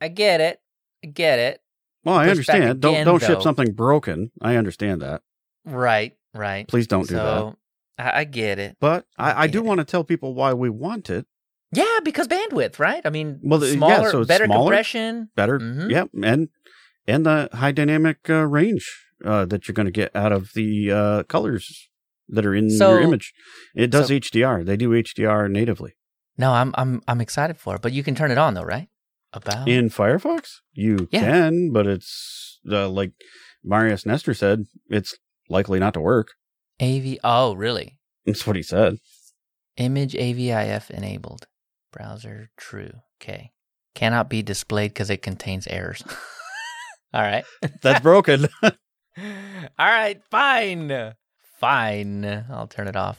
I get it. I get it. Well, I Push understand. Don't again, don't ship though. something broken. I understand that. Right, right. Please don't do that. I, I get it. But I, I do want to tell people why we want it. Yeah, because bandwidth, right? I mean, Well, the- yeah, smaller, so better smaller. compression. Better, Mm-hmm. yeah, and and the high dynamic uh, range uh, that you're going to get out of the uh, colors that are in So- your image. It does so- HDR. They do HDR natively No, I'm I'm I'm excited for it, but you can turn it on though, right? About in Firefox. You Yeah. can, but it's uh, like Marius Nestor said. It's likely not to work. AV. Oh, really? That's what he said. Image AVIF enabled. Browser true. Okay. Cannot be displayed because it contains errors. All right. That's broken. All right. Fine. Fine. I'll turn it off.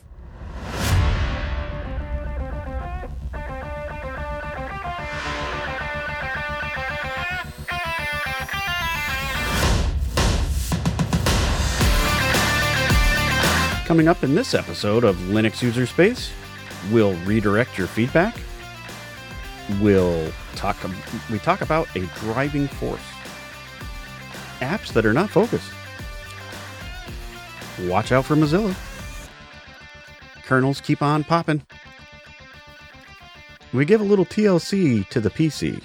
Coming up in this episode of Linux User Space, we'll redirect your feedback. We'll talk. Um, we talk about a driving force. Apps that are not focused. Watch out for Mozilla. Kernels keep on popping. We give a little TLC to the PC.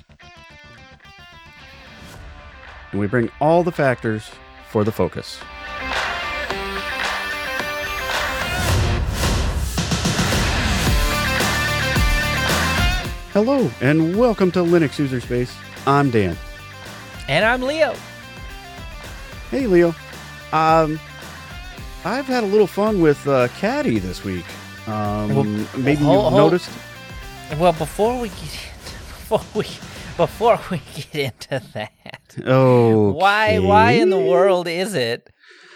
And we bring all the factors for the focus. Hello, and welcome to Linux User Space. I'm Dan. And I'm Leo. Hey, Leo. Um, I've had a little fun with uh, Caddy this week. Um, Well, maybe hold- you've hold- noticed. Well, before we get before we before we get into that, Oh, why why in the world is it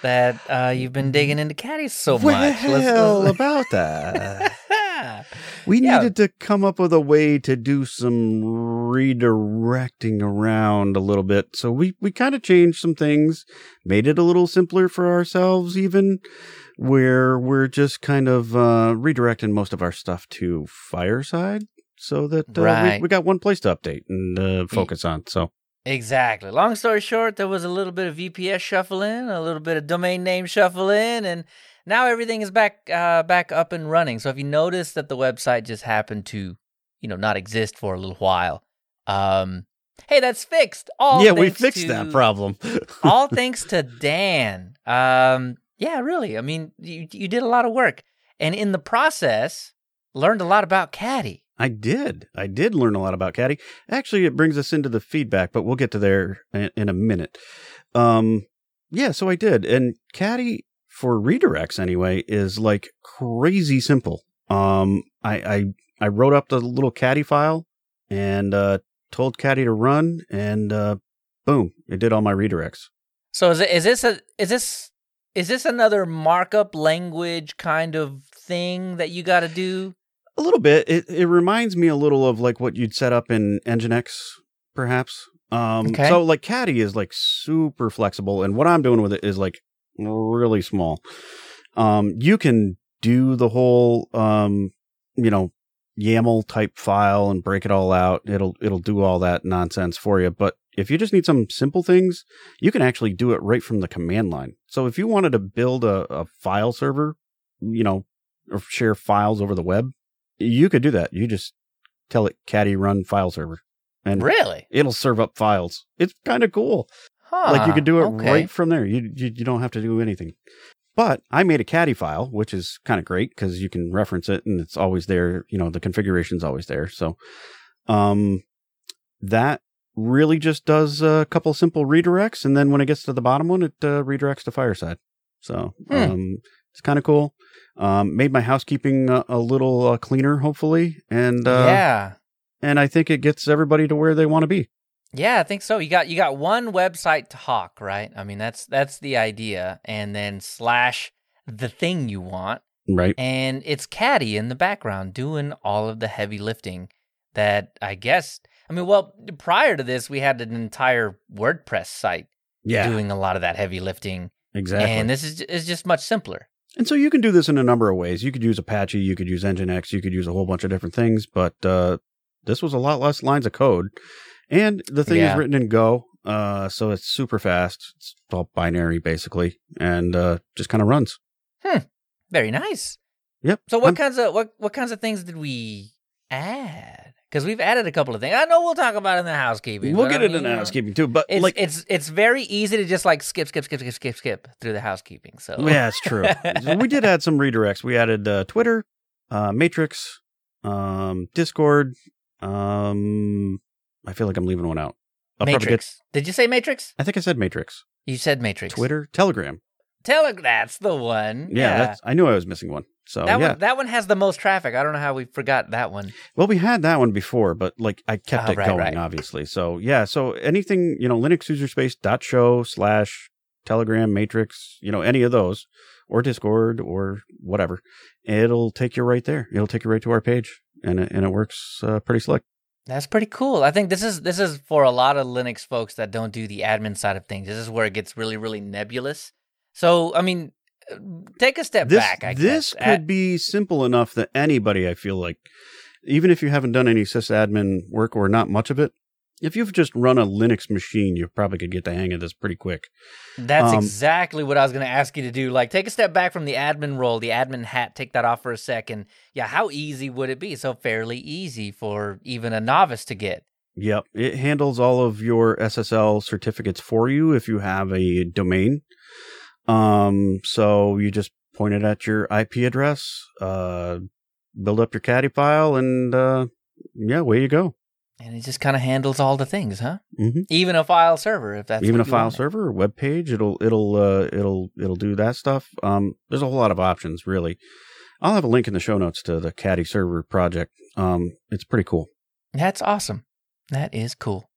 that uh, you've been digging into Caddy so Well, much? Let's- about that. let's- We Yeah. needed to come up with a way to do some redirecting around a little bit. So we, we kind of changed some things, made it a little simpler for ourselves, even where we're just kind of uh, redirecting most of our stuff to Fireside so that uh, we, we got one place to update and uh, focus on. So Exactly. Long story short, there was a little bit of VPS shuffling, a little bit of domain name shuffling, and now everything is back uh, back up and running. So if you notice that the website just happened to, you know, not exist for a little while, um, hey, that's fixed. All yeah, we fixed to- that problem. all thanks to Dan. Um, yeah, really. I mean, you you did a lot of work, and in the process, learned a lot about Caddy. I did. I did learn a lot about Caddy. Actually, it brings us into the feedback, but we'll get to there in, in a minute. Um, yeah, so I did, and Caddy for redirects anyway is like crazy simple. Um, I I I wrote up the little Caddy file and uh, told Caddy to run, and uh, boom, it did all my redirects. So is it, is this a is this is this another markup language kind of thing that you got to do? A little bit. It it reminds me a little of like what you'd set up in Nginx, perhaps. Um, Okay. so like Caddy is like super flexible, and what I'm doing with it is like really small. Um, you can do the whole um, you know, YAML type file and break it all out. It'll it'll do all that nonsense for you. But if you just need some simple things, you can actually do it right from the command line. So if you wanted to build a, a file server, you know, or share files over the web, you could do that. You just tell it caddy run file server and Really? it'll serve up files. It's kind of cool. Huh, like you could do it okay. right from there. You, you you don't have to do anything. But I made a caddy file, which is kind of great because you can reference it and it's always there. You know, the configuration's always there. So, um, that really just does a couple simple redirects, and then when it gets to the bottom one, it uh, redirects to Fireside. So, Hmm. um, it's kind of cool. Um, made my housekeeping a, a little uh, cleaner, hopefully, and uh, yeah. and I think it gets everybody to where they want to be. Yeah, I think so. You got you got one website to hawk, right? I mean, that's that's the idea, and then slash the thing you want, Right. and it's Caddy in the background doing all of the heavy lifting. That I guess. I mean, well, prior to this, we had an entire WordPress site Yeah. doing a lot of that heavy lifting, exactly. and this is is just much simpler. And so you can do this in a number of ways. You could use Apache, you could use Nginx, you could use a whole bunch of different things, but uh, this was a lot less lines of code. And the thing Yeah. is written in Go, uh, so it's super fast. It's all binary basically, and uh, just kind of runs. Hmm. Very nice. Yep. So what I'm- kinds of what what kinds of things did we add? Because we've added a couple of things. I know we'll talk about it in the housekeeping. we'll get I into mean, the you know, housekeeping too, but It's like, it's it's very easy to just like skip skip skip skip skip skip through the housekeeping. So yeah, it's true. We did add some redirects. We added uh, Twitter, uh, Matrix, um, Discord. Um, I feel like I'm leaving one out. I'll probably get. Matrix. Did you say Matrix? I think I said Matrix, You said Matrix. Twitter, Telegram. Tele- that's the one. Yeah, That's, I knew I was missing one. So that yeah. one that one has the most traffic. I don't know how we forgot that one. Well, we had that one before, but like I kept Oh, it right, going, right. obviously. So yeah, so anything, you know, Linux user space dot show slash Telegram Matrix, you know, any of those, or Discord or whatever, it'll take you right there. It'll take you right to our page, and it, and it works uh, pretty slick. That's pretty cool. I think this is this is for a lot of Linux folks that don't do the admin side of things. This is where it gets really really nebulous. So I mean, take a step This back. I this guess. could be simple enough that anybody, I feel like, even if you haven't done any sysadmin work or not much of it, if you've just run a Linux machine, you probably could get the hang of this pretty quick. That's Um, exactly what I was going to ask you to do. Like, take a step back from the admin role, the admin hat, take that off for a second. Yeah, how easy would it be? So, fairly easy for even a novice to get. Yep. It handles all of your SSL certificates for you if you have a domain. Um, so you just point it at your IP address, uh, build up your caddy file, and uh, yeah, away you go. And it just kind of handles all the things, huh? hmm Even a file server, if that's Even a file server or web page, it'll it'll uh, it'll it'll do that stuff. Um, there's a whole lot of options, really. I'll have a link in the show notes to the caddy server project. Um, it's pretty cool. That's awesome. That is cool.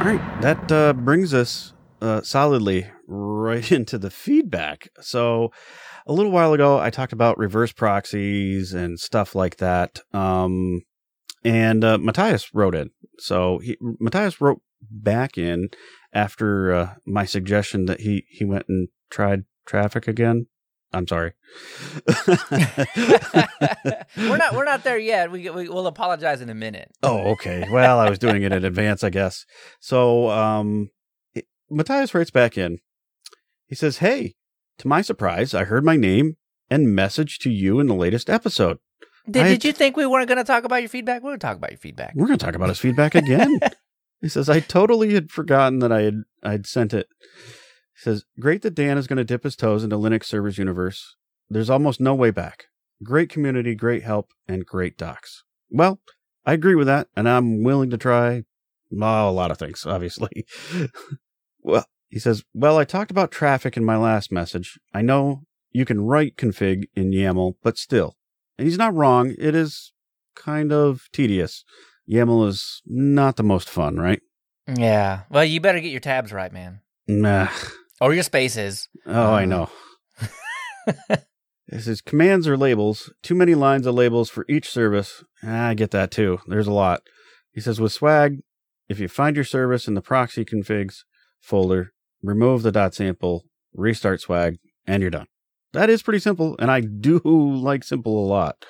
All right, that uh, brings us uh, solidly right into the feedback. So, a little while ago, I talked about reverse proxies and stuff like that. Um, and uh, Matthias wrote in. So, he, Matthias wrote back in after uh, my suggestion that he, he went and tried Traefik again. I'm sorry. we're not we're not there yet. We, we we'll apologize in a minute. Oh, okay. Well, I was doing it in advance, I guess. So, um, Matthias writes back in. He says, Hey, to my surprise, I heard my name and message to you in the latest episode. Did, I- did you think we weren't going to talk about your feedback? We would talk about your feedback. We're going to talk about his feedback again. he says, I totally had forgotten that I had, I'd sent it. He says, Great that Dan is going to dip his toes into Linux servers universe. There's almost no way back. Great community, great help, and great docs. Well, I agree with that, and I'm willing to try well, a lot of things, obviously. well, he says, Well, I talked about Traefik in my last message. I know you can write config in YAML, but still. And he's not wrong. It is kind of tedious. YAML is not the most fun, right? Yeah. Well, you better get your tabs right, man, Nah. or your spaces. Oh, I Uh. know. This is commands or labels. Too many lines of labels for each service. Ah, I get that too. There's a lot. He says with swag, if you find your service in the proxy configs folder, remove the dot sample, restart swag, and you're done. That is pretty simple, and I do like simple a lot.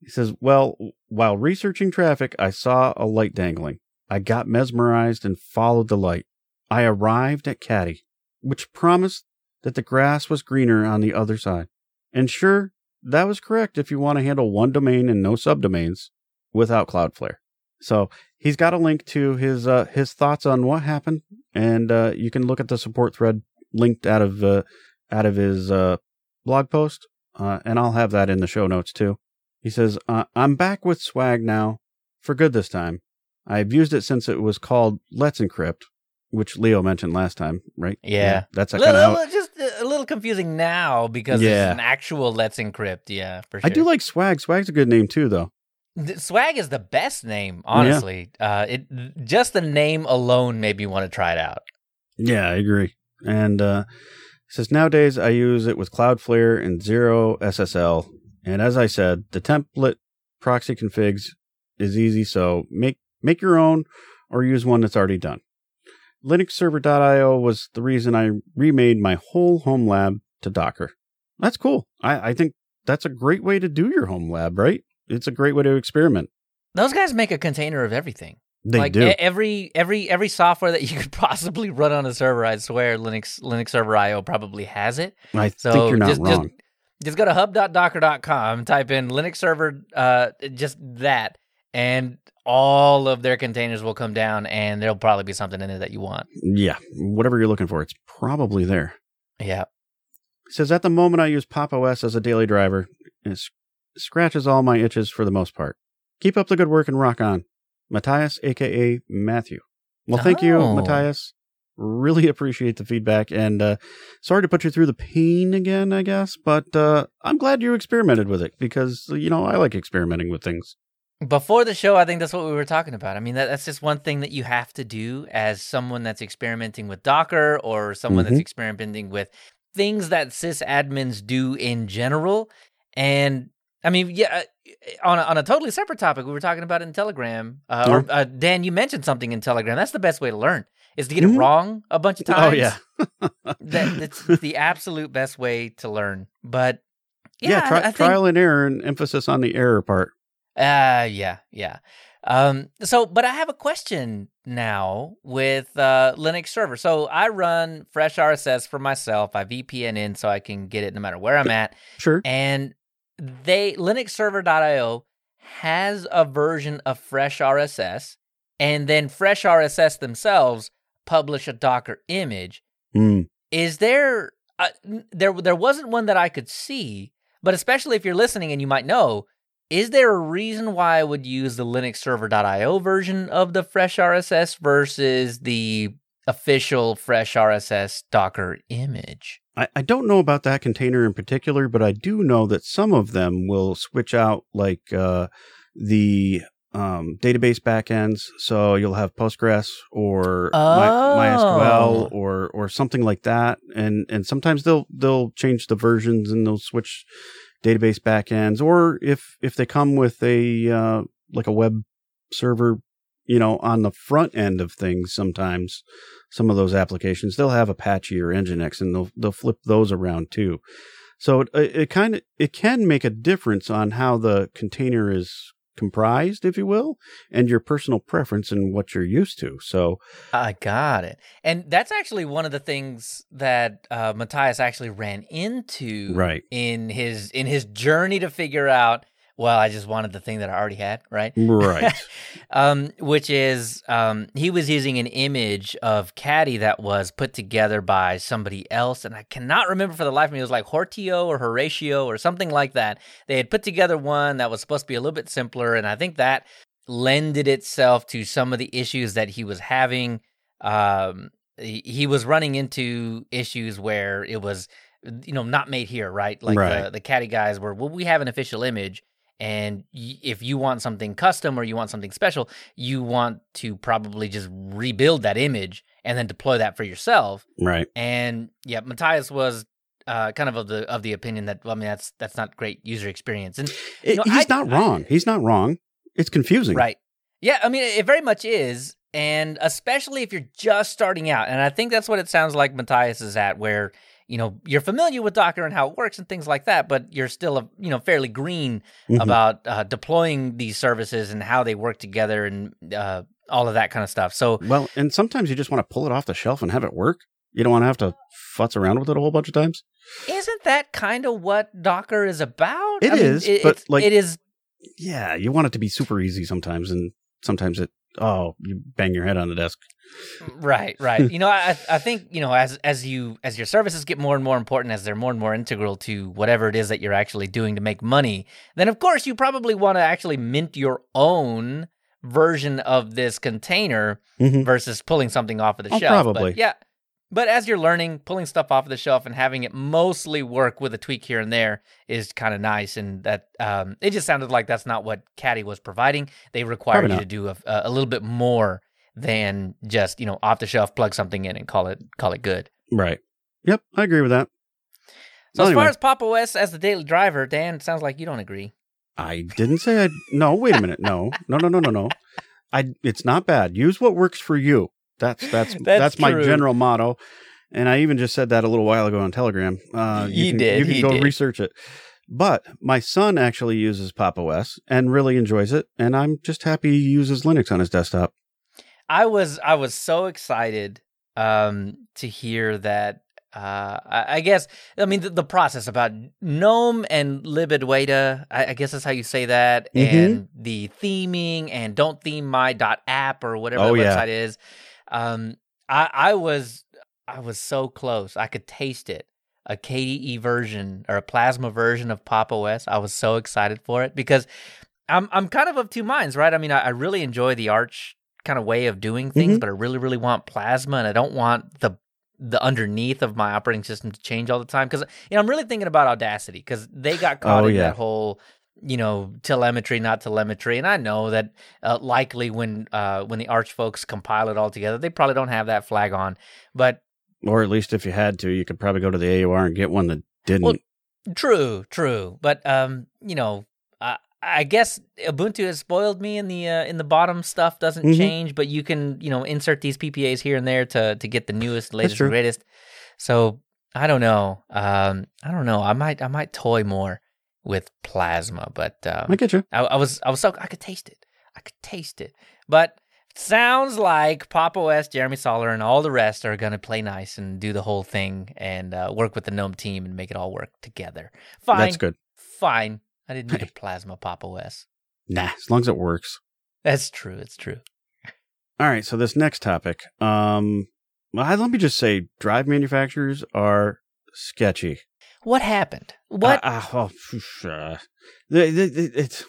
He says, Well, while researching Traefik, I saw a light dangling. I got mesmerized and followed the light. I arrived at Caddy, which promised that the grass was greener on the other side. And sure, that was correct if you want to handle one domain and no subdomains without Cloudflare. So he's got a link to his uh, his thoughts on what happened, and uh, you can look at the support thread linked out of uh, out of his uh, blog post, uh, and I'll have that in the show notes too. He says, uh, "I'm back with Swag now, for good this time. I've used it since it was called Let's Encrypt, which Leo mentioned last time, right? Yeah. that's A kind of just a little confusing now because Yeah. it's an actual Let's Encrypt. Yeah, for sure. I do like Swag. Swag's a good name too, though. Swag is the best name, honestly. Uh, it just the name alone made me want to try it out. Yeah, I agree. And uh, it says nowadays I use it with Cloudflare and Zero SSL. And as I said, the template proxy configs is easy. So make make your own or use one that's already done. LinuxServer.io was the reason I remade my whole home lab to Docker. That's cool. I, I think that's a great way to do your home lab, right? It's a great way to experiment. Those guys make a container of everything. They like do. every every every software that you could possibly run on a server, I swear Linux Linux Server IO probably has it. I So think you're not just, wrong. Just, just go to hub.docker.com, type in Linux server, uh, just that, and all of their containers will come down, and there'll probably be something in it that you want. yeah, whatever you're looking for, it's probably there. Yeah. He says, At the moment, I use Pop OS as a daily driver. It sc- scratches all my itches for the most part. Keep up the good work and rock on. Matthias, aka Matthew. Well, thank you, Oh. Matthias. Really appreciate the feedback. And uh, sorry to put you through the pain again, I guess, but uh, I'm glad you experimented with it because, you know, I like experimenting with things. Before the show, I think that's what we were talking about. I mean, that, that's just one thing that you have to do as someone that's experimenting with Docker or someone that's Mhm. experimenting with things that sysadmins do in general. And I mean, yeah, uh, on a, on a totally separate topic, we were talking about in Telegram. Uh, or uh, Dan, you mentioned something in Telegram. That's the best way to learn is to get Mhm. it wrong a bunch of times. Oh, yeah. that, that's the absolute best way to learn. But Yeah, yeah, tri- I, I think, trial and error and emphasis on the error part. uh yeah, yeah. Um so but I have a question now with uh Linux server. So I run fresh RSS for myself. I VPN in so I can get it no matter where I'm at. Sure. And they linuxserver.io has a version of fresh RSS and then fresh RSS themselves publish a Docker image Mm. is there uh, there there wasn't one that I could see, but especially if you're listening and you might know, is there a reason why I would use the Linux server.io version of the fresh RSS versus the official fresh RSS Docker image? I, I don't know about that container in particular, but I do know that some of them will switch out like uh, the um, database backends. So you'll have Postgres or My, Oh. MySQL or or something like that, and and sometimes they'll they'll change the versions and they'll switch database backends, or if if they come with a uh, like a web server, you know, on the front end of things, sometimes some of those applications they'll have Apache or Nginx, and they'll they'll flip those around too. So it it kind of it can make a difference on how the container is comprised, if you will, and your personal preference and what you're used to. So I got it. And that's actually one of the things that uh, Matthias actually ran into Right. in his in his journey to figure out. Well, I just wanted the thing that I already had, right? right, um, which is um, he was using an image of Caddy that was put together by somebody else, and I cannot remember for the life of me. It was like Hortio or Horatio or something like that. They had put together one that was supposed to be a little bit simpler, and I think that lended itself to some of the issues that he was having. Um, he, he was running into issues where it was, you know, not made here, right? Like Right. the the Caddy guys were, well, we have an official image and y- if you want something custom or you want something special, you want to probably just rebuild that image and then deploy that for yourself. right. And yeah, Matthias was uh, kind of of the of the opinion that well, I mean that's that's not great user experience. And It- know, he's I- not wrong. he's not wrong. It's confusing. right, yeah, I mean it very much is, and especially if you're just starting out. And I think that's what it sounds like Matthias is at, where you know you're familiar with Docker and how it works and things like that, but you're still a, you know fairly green Mhm. about uh, deploying these services and how they work together and uh, all of that kind of stuff. So Well, and sometimes you just want to pull it off the shelf and have it work. You don't want to have to futz around with it a whole bunch of times. isn't that kind of what Docker is about? It It is, is, but, like- it is. Yeah, you want it to be super easy sometimes, and sometimes it oh you bang your head on the desk. Right, right. you know, I I think you know as as you as your services get more and more important, as they're more and more integral to whatever it is that you're actually doing to make money, then of course you probably want to actually mint your own version of this container Mhm. versus pulling something off of the Oh, shelf. probably. But yeah. But as you're learning, pulling stuff off the shelf and having it mostly work with a tweak here and there is kind of nice. And that um, it just sounded like that's not what Caddy was providing. They require you to do a, a little bit more than just you know off the shelf plug something in and call it call it good. Right. Yep, I agree with that. So Well, as far as Pop OS as the daily driver, Dan sounds like you don't agree. I didn't say I. No, wait a minute. No, no, no, no, no, no. I. It's not bad. Use what works for you. That's that's that's, That's my general motto. And I even just said that a little while ago on Telegram. Uh, you He can, did, You can he go did. research it. But my son actually uses Pop OS and really enjoys it, and I'm just happy he uses Linux on his desktop. I was I was so excited um, to hear that. Uh, I, I guess I mean the, the, process about GNOME and libadwaita. I, I guess that's how you say that, Mhm. and the theming and don't theme my dot app or whatever Oh, the yeah. website is. Um, I I was I was so close. I could taste it. A KDE version or a Plasma version of Pop OS. I was so excited for it because I'm I'm kind of of two minds, right? I mean, I, I really enjoy the Arch kind of way of doing things, Mhm. but I really, really want Plasma, and I don't want the the underneath of my operating system to change all the time because you know I'm really thinking about Audacity because they got caught Oh, in yeah. that whole you know telemetry, not telemetry, and I know that uh, likely when uh, when the Arch folks compile it all together, they probably don't have that flag on, but Or at least if you had to, you could probably go to the AUR and get one that didn't. Well, True, true. But um, you know, I I guess Ubuntu has spoiled me in the uh, in the bottom stuff doesn't Mhm. change, but you can you know insert these PPAs here and there to to get the newest, latest, greatest. So I don't know. Um, I don't know. I might I might toy more with Plasma, but um, I get you. I, I was I was so I could taste it. I could taste it. But sounds like Pop OS, Jeremy Soller, and all the rest are gonna play nice and do the whole thing and uh, work with the GNOME team and make it all work together. Fine, That's good. fine. I didn't need a Plasma Pop OS. Nah, as long as it works. That's true. It's true. All right, so this next topic, um, well, let me just say, drive manufacturers are sketchy. What happened? What? Uh, uh, oh, uh, the, the, the, it's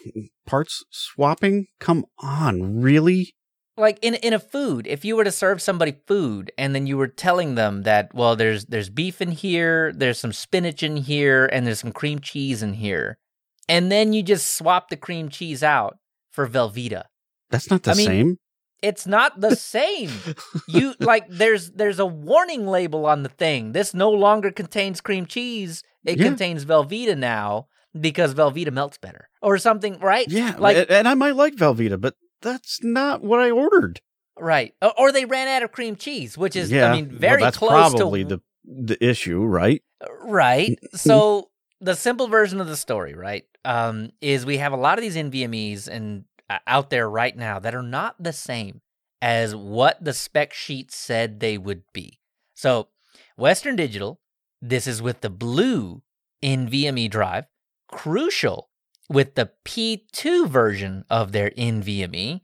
parts swapping. Come on, really? like in in a food if you were to serve somebody food and then you were telling them that well there's there's beef in here there's some spinach in here and there's some cream cheese in here and then you just swap the cream cheese out for velveeta That's not the I mean, same. It's not the same you like there's there's a warning label on the thing this no longer contains cream cheese it Yeah. contains velveeta now because velveeta melts better or something right yeah, like- and I might like Velveeta, but that's not what I ordered. right or, they ran out of cream cheese which is yeah, i mean well, very that's close probably to the the issue, right? Right. So the simple version of the story, right, um, is we have a lot of these NVMEs and uh, Uh, out there right now that are not the same as what the spec sheet said they would be. So Western Digital, this is with the blue NVMe drive, Crucial with the P2 version of their NVMe.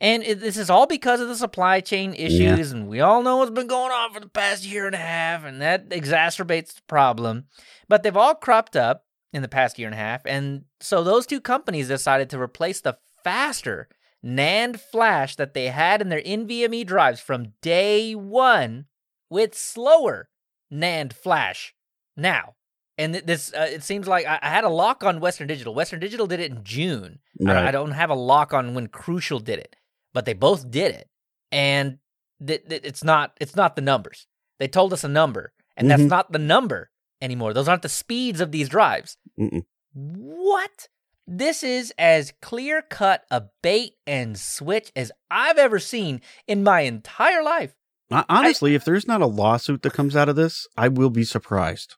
And it, this is all because of the supply chain issues. And we all know what's been going on for the past year and a half, and that exacerbates the problem. But they've all cropped up in the past year and a half. And so those two companies decided to replace the faster NAND flash that they had in their NVMe drives from day one with slower NAND flash now. And this, uh, it seems like I, I had a lock on Western Digital. Western Digital did it in June. I, Right. I don't have a lock on when Crucial did it, but they both did it, and th- th- it's not it's not the numbers. They told us a number, and that's Mhm. not the number anymore. Those aren't the speeds of these drives. Mm-mm. What? This is as clear cut a bait and switch as I've ever seen in my entire life. Hon- Honestly, if there's not a lawsuit that comes out of this, I will be surprised.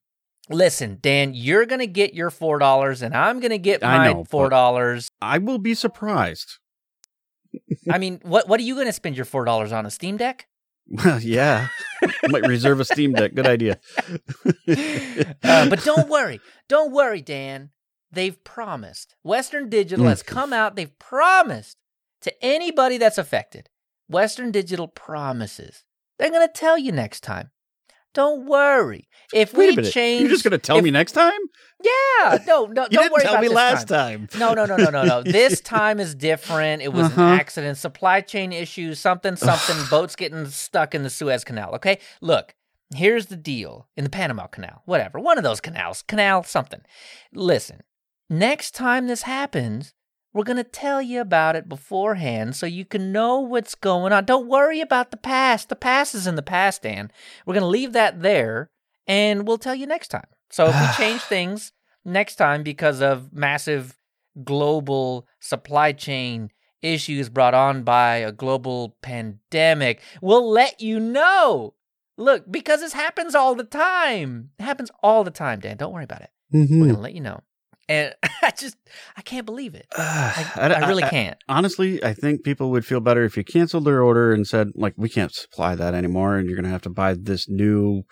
Listen, Dan, you're gonna get your four dollars, and I'm gonna get I my know, four dollars. I will be surprised. I mean, what what are you gonna spend your four dollars on? A Steam Deck? Well, yeah, might reserve a Steam Deck. Good idea. Uh, but don't worry, don't worry, Dan. They've promised. Western Digital Mm. has come out. They've promised to anybody that's affected. Western Digital promises. They're gonna tell you next time. Don't worry. If Wait we change, You're just going to tell if- me next time? yeah, no, no, You don't didn't worry tell about me this last time. time. No, no, no, no, no, no. This time is different. It was Uh-huh. an accident, supply chain issues, something, something, boats getting stuck in the Suez Canal. Okay? Look, here's the deal in the Panama Canal, whatever, one of those canals, canal, something. Listen, next time this happens, we're going to tell you about it beforehand so you can know what's going on. Don't worry about the past. The past is in the past, Dan. We're going to leave that there and we'll tell you next time. So if we change things next time because of massive global supply chain issues brought on by a global pandemic, we'll let you know. Look, because this happens all the time. It happens all the time, Dan. Don't worry about it. Mhm. We're going to let you know. And I just I can't believe it. I, Like, I, really can't. honestly, I think people would feel better if you canceled their order and said, like, we can't supply that anymore, and you're going to have to buy this new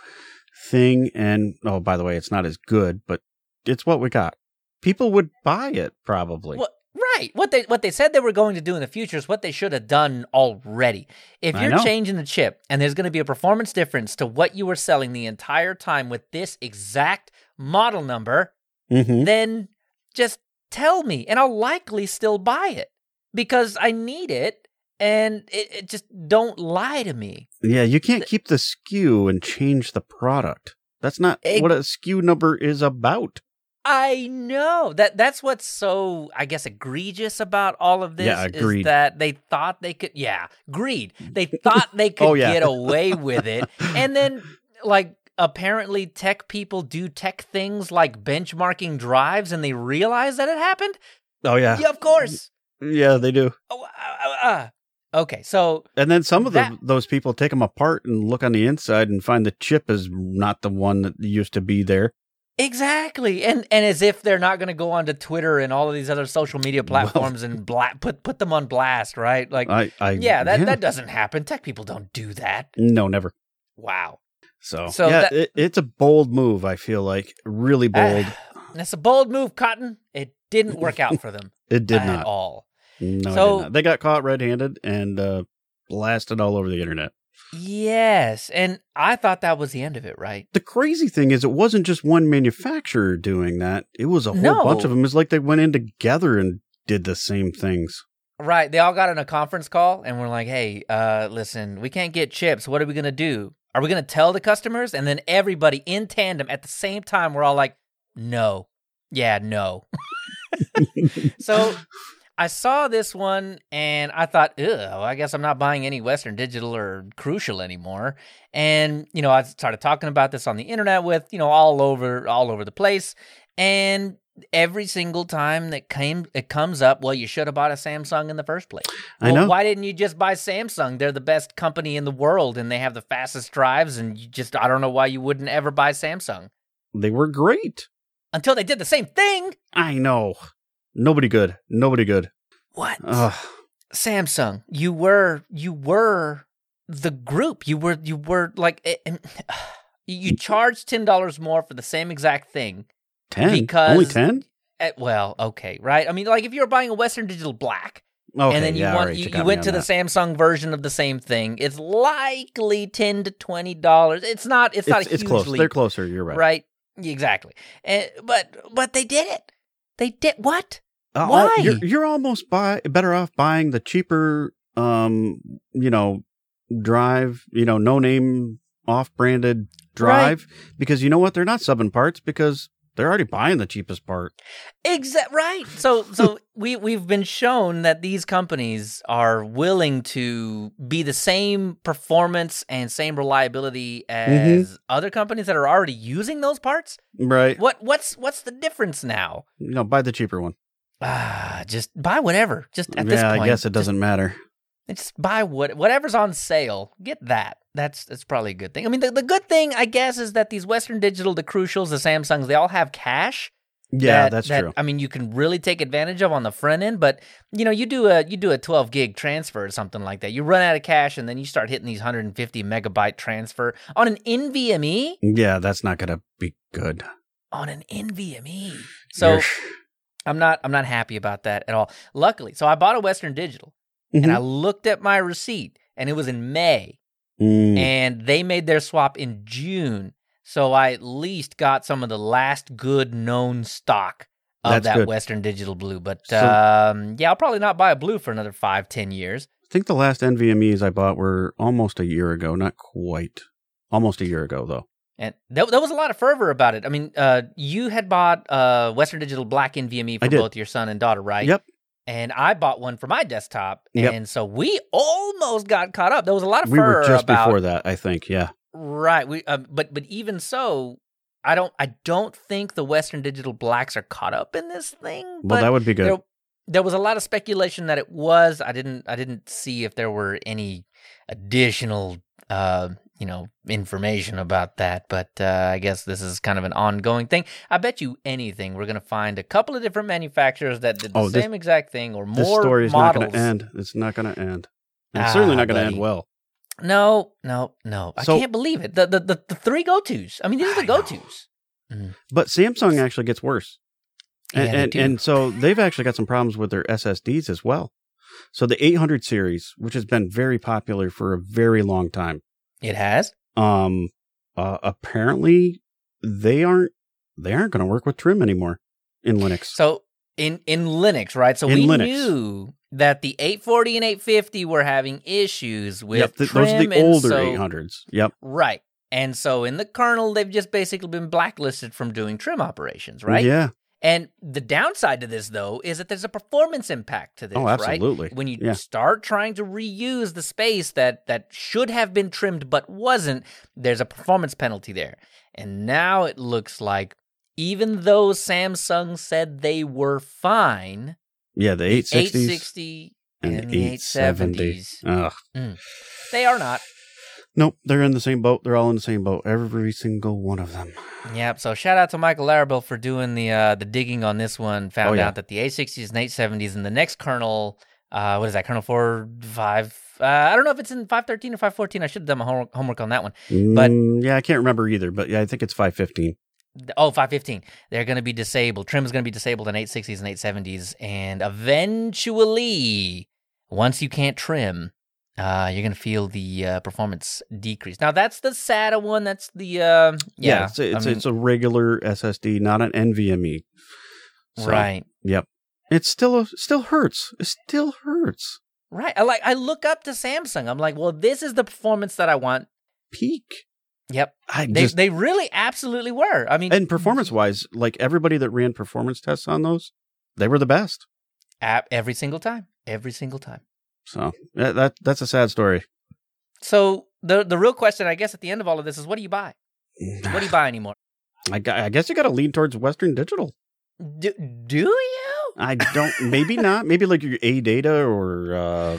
thing. And oh, by the way, it's not as good, but it's what we got. People would buy it probably. What, right. What they what they said they were going to do in the future is what they should have done already. If you're changing the chip and there's going to be a performance difference to what you were selling the entire time with this exact model number, hmm then just tell me and I'll likely still buy it because I need it and it, it just don't lie to me. Yeah, you can't keep the SKU and change the product. That's not Ex- what a SKU number is about. I know that that's what's so I guess egregious about all of this Yeah, is that they thought they could yeah, greed. They thought they could Oh, yeah. get away with it. And then like apparently tech people do tech things like benchmarking drives and they realize that it happened? Oh yeah, Yeah, of course. yeah, they do. Oh, uh, uh, uh. Okay, so And then some of That- the, those people take them apart and look on the inside and find the chip is not the one that used to be there. Exactly, and and as if they're not going to go onto Twitter and all of these other social media Well- platforms and bla- put put them on blast, right? Like, I, I yeah, that that doesn't happen. Tech people don't do that. no, never. Wow, So, So yeah, that- it, it's a bold move. I feel like really bold. that's a bold move, Cotton. It didn't work out for them it did not at all. No, it So- did not. They got caught red-handed and uh, blasted all over the internet. Yes, and I thought that was the end of it, right? The crazy thing is, it wasn't just one manufacturer doing that. It was a whole No. bunch of them. It's like they went in together and did the same things. Right. They all got on a conference call and we're like, "Hey, uh, listen, we can't get chips. What are we gonna do? Are we gonna tell the customers?" And then everybody in tandem at the same time, we're all like, "No, yeah, no." so I saw this one and I thought, "Ugh, well, I guess I'm not buying any Western Digital or Crucial anymore." And you know, I started talking about this on the internet with you know all over all over the place, and every single time that came it comes up, well, you should have bought a Samsung in the first place. I know. Why didn't you just buy Samsung? They're the best company in the world and they have the fastest drives and you just I don't know why you wouldn't ever buy Samsung. They were great. Until they did the same thing. I know. Nobody good. Nobody good. What? Ugh. Samsung, you were you were the group. You were you were like eh, you charged $10 more for the same exact thing. Ten. Because- Only ten. Eh, well, okay, right? I mean, like if you're buying a Western Digital Black, Okay, and then you yeah, want right, you, got you went to the. Samsung version of the same thing. It's likely ten to twenty dollars. It's not. It's, not a It's, it's huge close. They're closer. You're right. right? Exactly. And, but but they did it. They did what? Uh, Why? You're, you're almost buy better off buying the cheaper, um, you know, drive. You know, no name off branded drive because you know what? They're not subbing parts because they're already buying the cheapest part. Exact right. So so we we've been shown that these companies are willing to be the same performance and same reliability Mm-hmm. as other companies that are already using those parts. Right. What what's what's the difference now? You know, buy the cheaper one. Ah, just buy whatever. Just at this point, I guess it doesn't matter. Just buy what whatever's on sale. Get that. That's that's probably a good thing. I mean, the, the good thing, I guess, is that these Western Digital, the Crucials, the Samsungs, they all have cache. Yeah, that- that's that, true. I mean, you can really take advantage of on the front end. But you know, you do a you do a 12 gig transfer or something like that. You run out of cache, and then you start hitting these 150 megabyte transfer on an NVMe. Yeah, that's not going to be good. On an NVMe. So. I'm not I'm not happy about that at all. Luckily, so I bought a Western Digital. and mm-hmm. I looked at my receipt and it was in May Mm, and they made their swap in June. So I at least got some of the last good known stock of That's that good. Western Digital Blue. But So- um, yeah, I'll probably not buy a blue for another five, ten years. I think the last NVMEs I bought were almost a year ago. Not quite. Almost a year ago, though. And that, there was a lot of fervor about it. I mean, uh, you had bought uh, Western Digital Black NVMe for both your son and daughter, right? Yep. And I bought one for my desktop, Yep. and so we almost got caught up. There was a lot of We were just about before that, I think. Yeah. Right. We um, but but even so, I don't I don't think the Western Digital Blacks are caught up in this thing. Well, that would be good. There, there was a lot of speculation that it was. I didn't I didn't see if there were any additional uh, you know, information about that. But uh, I guess this is kind of an ongoing thing. I bet you anything we're going to find a couple of different manufacturers that did the Oh, this- same exact thing or more This story is not models. going to end. It's not going to end. It's Ah, certainly not going to end well. No, no, no. I can't believe it. The, the the the three go tos. I mean, these are the go tos. But Samsung actually gets worse. And, Yeah, and, and so they've actually got some problems with their SSDs as well. So the 800 series, which has been very popular for a very long time, It has. um, uh, apparently they aren't they aren't going to work with trim anymore in Linux. So in in Linux, right? So In we Linux. knew that the 840 and 850 were having issues with yep, th- trim, those are the older so- 800s. Yep. Right. And so in the kernel, they've just basically been blacklisted from doing trim operations, right? Yeah. And the downside to this, though, is that there's a performance impact to this, Oh, right? absolutely. When you Yeah. start trying to reuse the space that that should have been trimmed but wasn't, there's a performance penalty there. And now it looks like even though Samsung said they were fine, Yeah, the 860s 860 and and the the 870. 870s, Ugh. Mm, they are not. Nope, they're in the same boat. They're all in the same boat. Every single one of them. Yep. So shout out to Michael Larabel for doing the uh, the digging on this one. Found Oh, yeah. out that the 860s and 870s and the next kernel, uh, what is that? Kernel four five. Uh, I don't know if it's in 513 or 514. I should have done my homework, homework on that one. But- Mm, yeah, I can't remember either, but yeah, I think it's 515. Oh, 515. They're going to be disabled. Trim is going to be disabled in 860s and 870s. And eventually, once you can't trim, uh, you're going to feel the uh, performance decrease. Now, that's the SATA one. That's the, uh, yeah. it's, a, it's, I mean, it's a regular SSD, not an NVMe. So, right. Yep. It still it still hurts. It still hurts. Right. I like, I look up to Samsung. I'm like, well, this is the performance that I want. Peak. Yep. I They, just they really absolutely were. I mean, and performance wise, like everybody that ran performance tests on those, they were the best. a- every single time. Every single time. So that, that that's a sad story. So the the real question, I guess, at the end of all of this is, what do you buy? What do you buy anymore? I, I guess you got to lean towards Western Digital. Do, do you? I don't. maybe not. Maybe like your A Data or uh,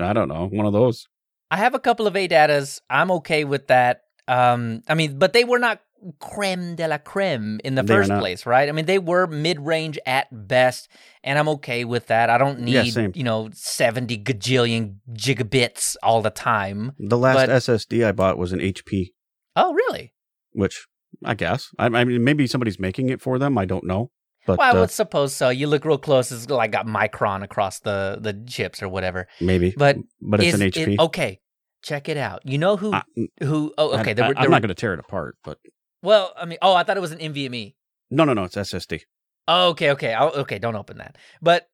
I don't know, one of those. I have a couple of A datas. I'm okay with that. Um, I mean, but they were not creme de la creme in the They first place, right? I mean, they were mid range at best, and I'm okay with that. I don't need, same. you know, 70 gajillion gigabits all the time. The last But- SSD I bought was an HP, Oh, really? which I guess I, I mean maybe somebody's making it for them. I don't know, but well, I uh, would suppose so. You look real close, it's like got micron across the, the chips or whatever. maybe. But but it's Is an it- HP. okay, check it out. You know who, I- who, oh, okay. I, there were, am not going to tear it apart, but well, I mean, oh, I thought it was an NVMe. no, no, no. It's SSD. Oh, okay, okay, I'll, okay. Don't open that. But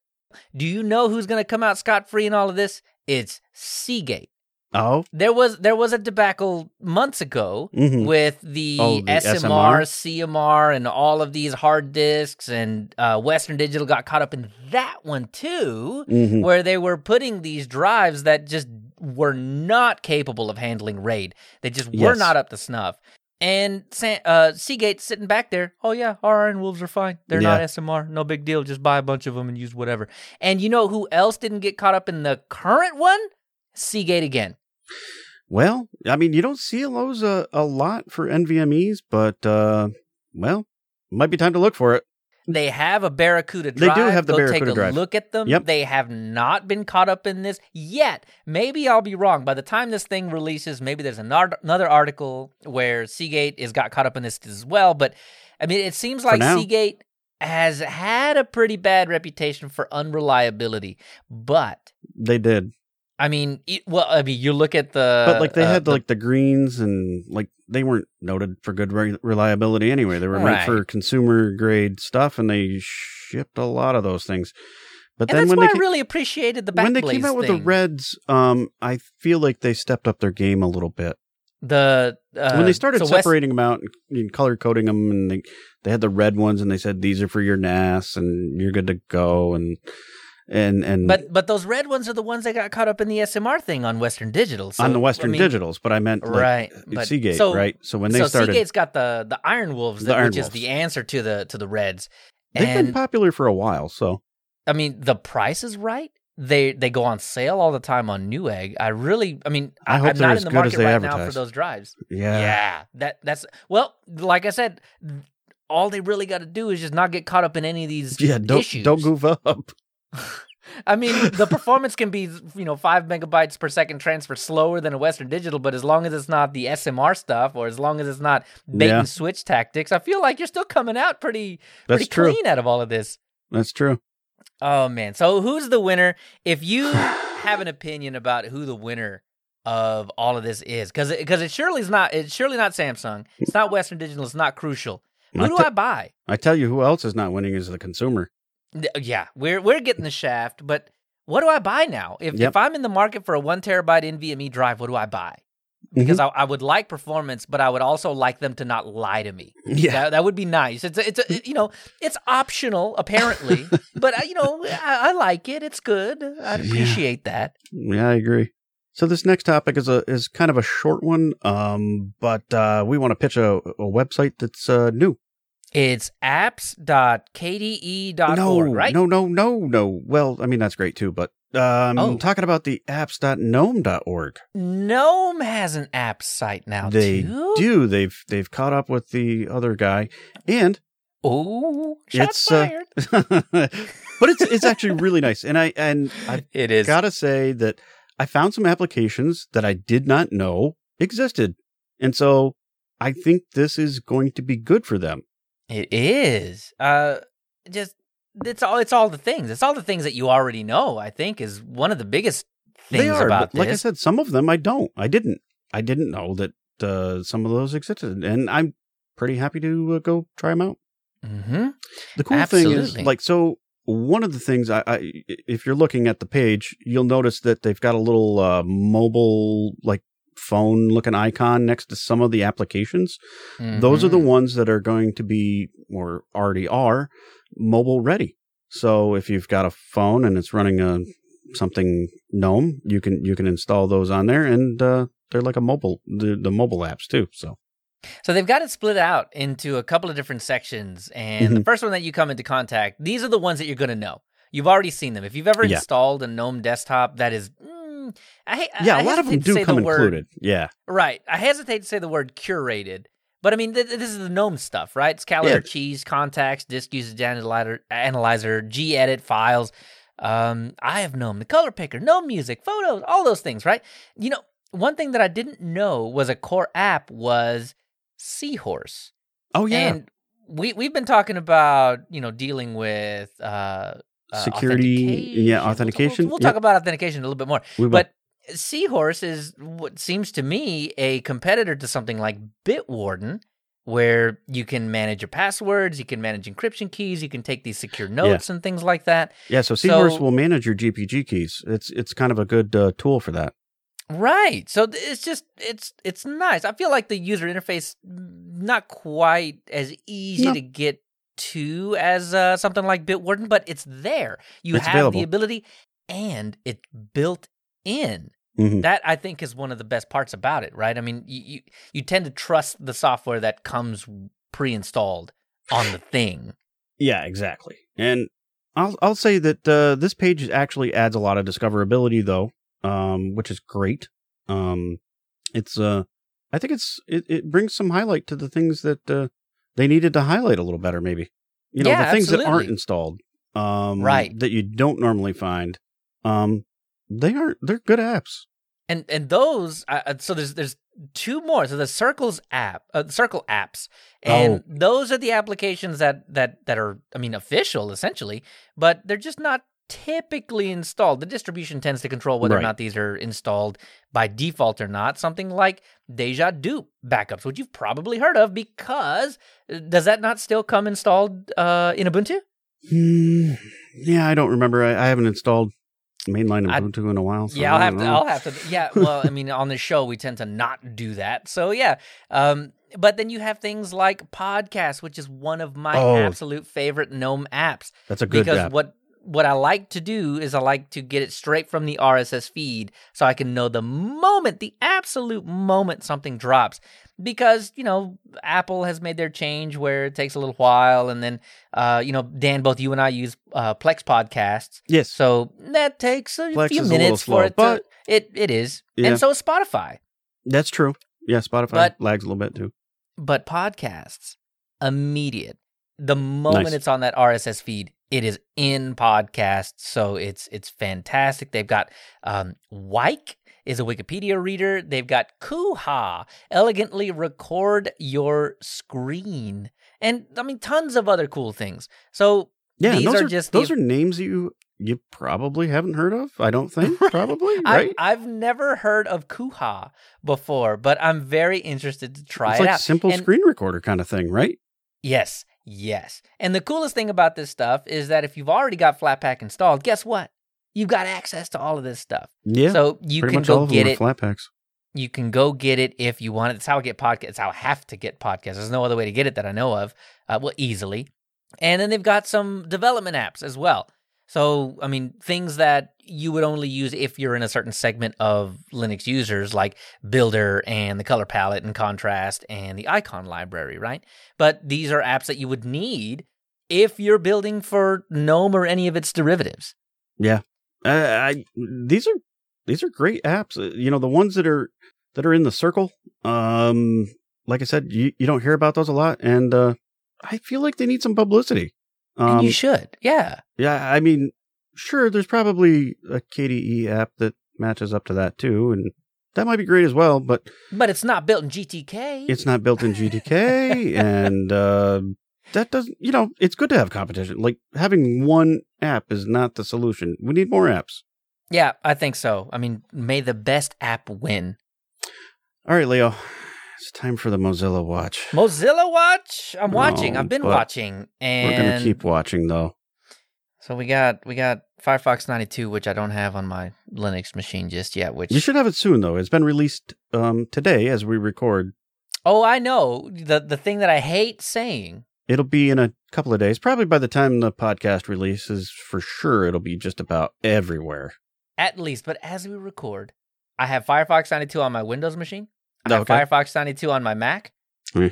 do you know who's going to come out scot free in all of this? It's Seagate. Oh, There was there was a debacle months ago mhm. with the, Oh, the SMR, CMR, and all of these hard disks, and uh, Western Digital got caught up in that one too, Mhm. where they were putting these drives that just were not capable of handling RAID. They just were Yes. not up to snuff. And uh, Seagate sitting back there, oh yeah, our Iron Wolves are fine. They're not SMR, no big deal. Just buy a bunch of them and use whatever. And you know who else didn't get caught up in the current one? Seagate again. Well, I mean, you don't see those uh, a lot for NVMe's, but uh, well, might be time to look for it. They have a Barracuda Drive. They do have the Go Barracuda take a drive. look at them. Yep. They have not been caught up in this yet. Maybe I'll be wrong. By the time this thing releases, maybe there's another article where Seagate is got caught up in this as well. But I mean, it seems like. Seagate has had a pretty bad reputation for unreliability. But They did, I mean, well, I mean, you look at the but like they uh, had the- like the greens and like they weren't noted for good re- reliability anyway. They were meant Right. for consumer grade stuff, and they shipped a lot of those things. But and then when they I really appreciated the when they came out with the reds, um, I feel like they stepped up their game a little bit. the uh, when they started so West- separating them out and, and color coding them, and they they had the red ones, and they said these are for your NAS, and you're good to go, and and and But but those red ones are the ones that got caught up in the SMR thing on Western Digital. So, on the Western I mean, Digitals, but I meant like, right? But Seagate, so, right? So when they so started, Seagate's got the the Iron Wolves, The that, Iron which is the answer to the to the Reds. they've been popular for a while. So I mean, the price is right. They they go on sale all the time on Newegg. I really, I mean, I I hope am they're not as in the good market as they right now for those drives. Yeah. Yeah, that that's well, like I said, all they really got to do is just not get caught up in any of these Yeah, don't issues. don't goof up. I mean, the performance can be you know five megabytes per second transfer slower than a Western Digital, but as long as it's not the SMR stuff, or as long as it's not bait Yeah. and switch tactics, I feel like you're still coming out pretty That's pretty true. clean out of all of this. That's true. Oh man! So who's the winner? If you have an opinion about who the winner of all of this is, because because it surely is not it's surely not Samsung, it's not Western Digital, it's not Crucial. Who I do te- I buy? I tell you, who else is not winning is the consumer. Th- Yeah, we're we're getting the shaft, but what do I buy now? If Yep. if I'm in the market for a one terabyte NVMe drive, what do I buy? Because Mm-hmm. I, I would like performance, but I would also like them to not lie to me. Yeah. That, that would be nice. It's a, it's a, you know it's optional apparently, but uh, you know I, I like it. It's good. I Yeah. appreciate that. Yeah, I agree. So this next topic is a is kind of a short one, um, but uh, we want to pitch a, a website that's uh, new. It's apps.kde.org, no, right? no, no, no, no. Well, I mean that's great too, but um, Oh. talking about the apps.gnome.org. Gnome has an app site now They too. do. They've they've caught up with the other guy, and Oh, shots It's, uh, but it's it's actually really nice. And I and I it is. gotta say that I found some applications that I did not know existed, and so I think this is going to be good for them. It is. Uh just it's all it's all the things. It's all the things that you already know, I think is one of the biggest things they are, about but like I said, some of them I don't. I didn't. I didn't know that uh, some of those existed, and I'm pretty happy to uh, go try them out. mm-hmm. The cool thing is, like, so one of the things I, I, if you're looking at the page, you'll notice that they've got a little uh, mobile, like, phone looking icon next to some of the applications. Those are the Mm-hmm. ones that are going to be, or already are, mobile ready. So if you've got a phone and it's running a something GNOME, you can you can install those on there, and uh, they're like a mobile the, the mobile apps too. So So they've got it split out into a couple of different sections. And the Mhm. first one that you come into contact, these are the ones that you're going to know. You've already seen them. If you've ever Yeah. installed a GNOME desktop, that is. Mm, I, yeah, I a lot of them do say come the word- included. Yeah, Right. I hesitate to say the word curated, but I mean, th- this is the GNOME stuff, right? It's calendar, Yeah. cheese, contacts, disk usage analyzer, analyzer gedit files. Um, Eye of GNOME, the color picker, GNOME music, photos, all those things, right? You know, one thing that I didn't know was a core app was Seahorse. oh yeah, And we, we've been talking about, you know, dealing with uh, Security, yeah, authentication, We'll, we'll yep. talk about authentication a little bit more. But Seahorse is what seems to me a competitor to something like Bitwarden, where you can manage your passwords, you can manage encryption keys, you can take these secure notes and things like that. yeah, so Seahorse so- will manage your GPG keys. It's it's kind of a good uh, tool for that. Right. So it's just it's it's nice. I feel like the user interface not quite as easy No. to get to as uh, something like Bitwarden, but it's there. You It's have available. the ability, and it's built in. Mhm. That I think is one of the best parts about it, right? I mean, you you, you tend to trust the software that comes pre-installed on the thing. Yeah, exactly. And I'll I'll say that uh, this page actually adds a lot of discoverability, though, um, which is great. Um, it's uh, I think it's it, it brings some highlight to the things that uh, they needed to highlight a little better, maybe. You know, Yeah, the things that aren't installed, um, Right. That you don't normally find. Um, they aren't. They're good apps. And and those uh, uh, so there's there's two more. So the Circles app, uh, Circle apps, and Oh. those are the applications that that that are I mean official essentially, but they're just not typically installed. The distribution tends to control whether or not these are installed by default or not. Something like Déjà Dup backups, which you've probably heard of because uh, does that not still come installed uh, in Ubuntu? Hmm, yeah, I don't remember. I, I haven't installed mainline I- Ubuntu in a while. So yeah, I'll have don't to. I'll have to. Yeah, well, I mean, on the show we tend to not do that. So yeah, um, but then you have things like podcasts, which is one of my Oh. absolute favorite GNOME apps That's a good because app. what what I like to do is I like to get it straight from the RSS feed so I can know the moment, the absolute moment something drops. Because, you know, Apple has made their change where it takes a little while. And then, uh, you know, Dan, both you and I use uh, Plex podcasts. Yes. So that takes a Plex few is a minutes slow, for it but- to. It, it is. Yeah. And so is Spotify. That's true. Yeah, Spotify But- lags a little bit too. But podcasts, immediate. The moment Nice. it's on that RSS feed, it is in podcast. So it's it's fantastic. They've got um Wike is a Wikipedia reader. They've got Kooha, elegantly record your screen. And I mean tons of other cool things. So Yeah, these those are are, just the- those are names you you probably haven't heard of. I don't think probably I, right. I've never heard of Kooha before, but I'm very interested to try it's it like out. simple And- screen recorder kind of thing, right? Yes, yes. And the coolest thing about this stuff is that if you've already got Flatpak installed, guess what? You've got access to all of this stuff. Yeah, so you can go get it. flat packs. You can go get it if you want it. That's how I get podcasts. It's how I have to get podcasts. There's no other way to get it that I know of. Uh, well, easily. And then they've got some development apps as well. So, I mean, things that you would only use if you're in a certain segment of Linux users, like Builder and the color palette and contrast and the icon library, right? But these are apps that you would need if you're building for GNOME or any of its derivatives. Yeah, uh, I these are these are great apps. Uh, You know, the ones that are that are in the circle. Um, like I said, you you don't hear about those a lot, and uh, I feel like they need some publicity. And Um, you should. Yeah. yeah, I mean, sure, there's probably a KDE app that matches up to that too, and that might be great as well. But But it's not built in GTK. it's not built in GTK, and uh, that doesn't. You know, it's good to have competition. Like having one app is not the solution. We need more apps. Yeah, I think so. I mean, may the best app win. All right, Leo. It's time for the Mozilla Watch. Mozilla Watch. I'm watching. No, I've been watching, and We're gonna keep watching though. So we got we got Firefox 92, which I don't have on my Linux machine just yet. Which You should have it soon though. It's been released um, today as we record. oh, I know the the thing that I hate saying. It'll be in a couple of days. Probably by the time the podcast releases, for sure, it'll be just about everywhere. At least, but as we record, I have Firefox 92 on my Windows machine. I have Okay. Firefox 92 on my Mac. Hmm.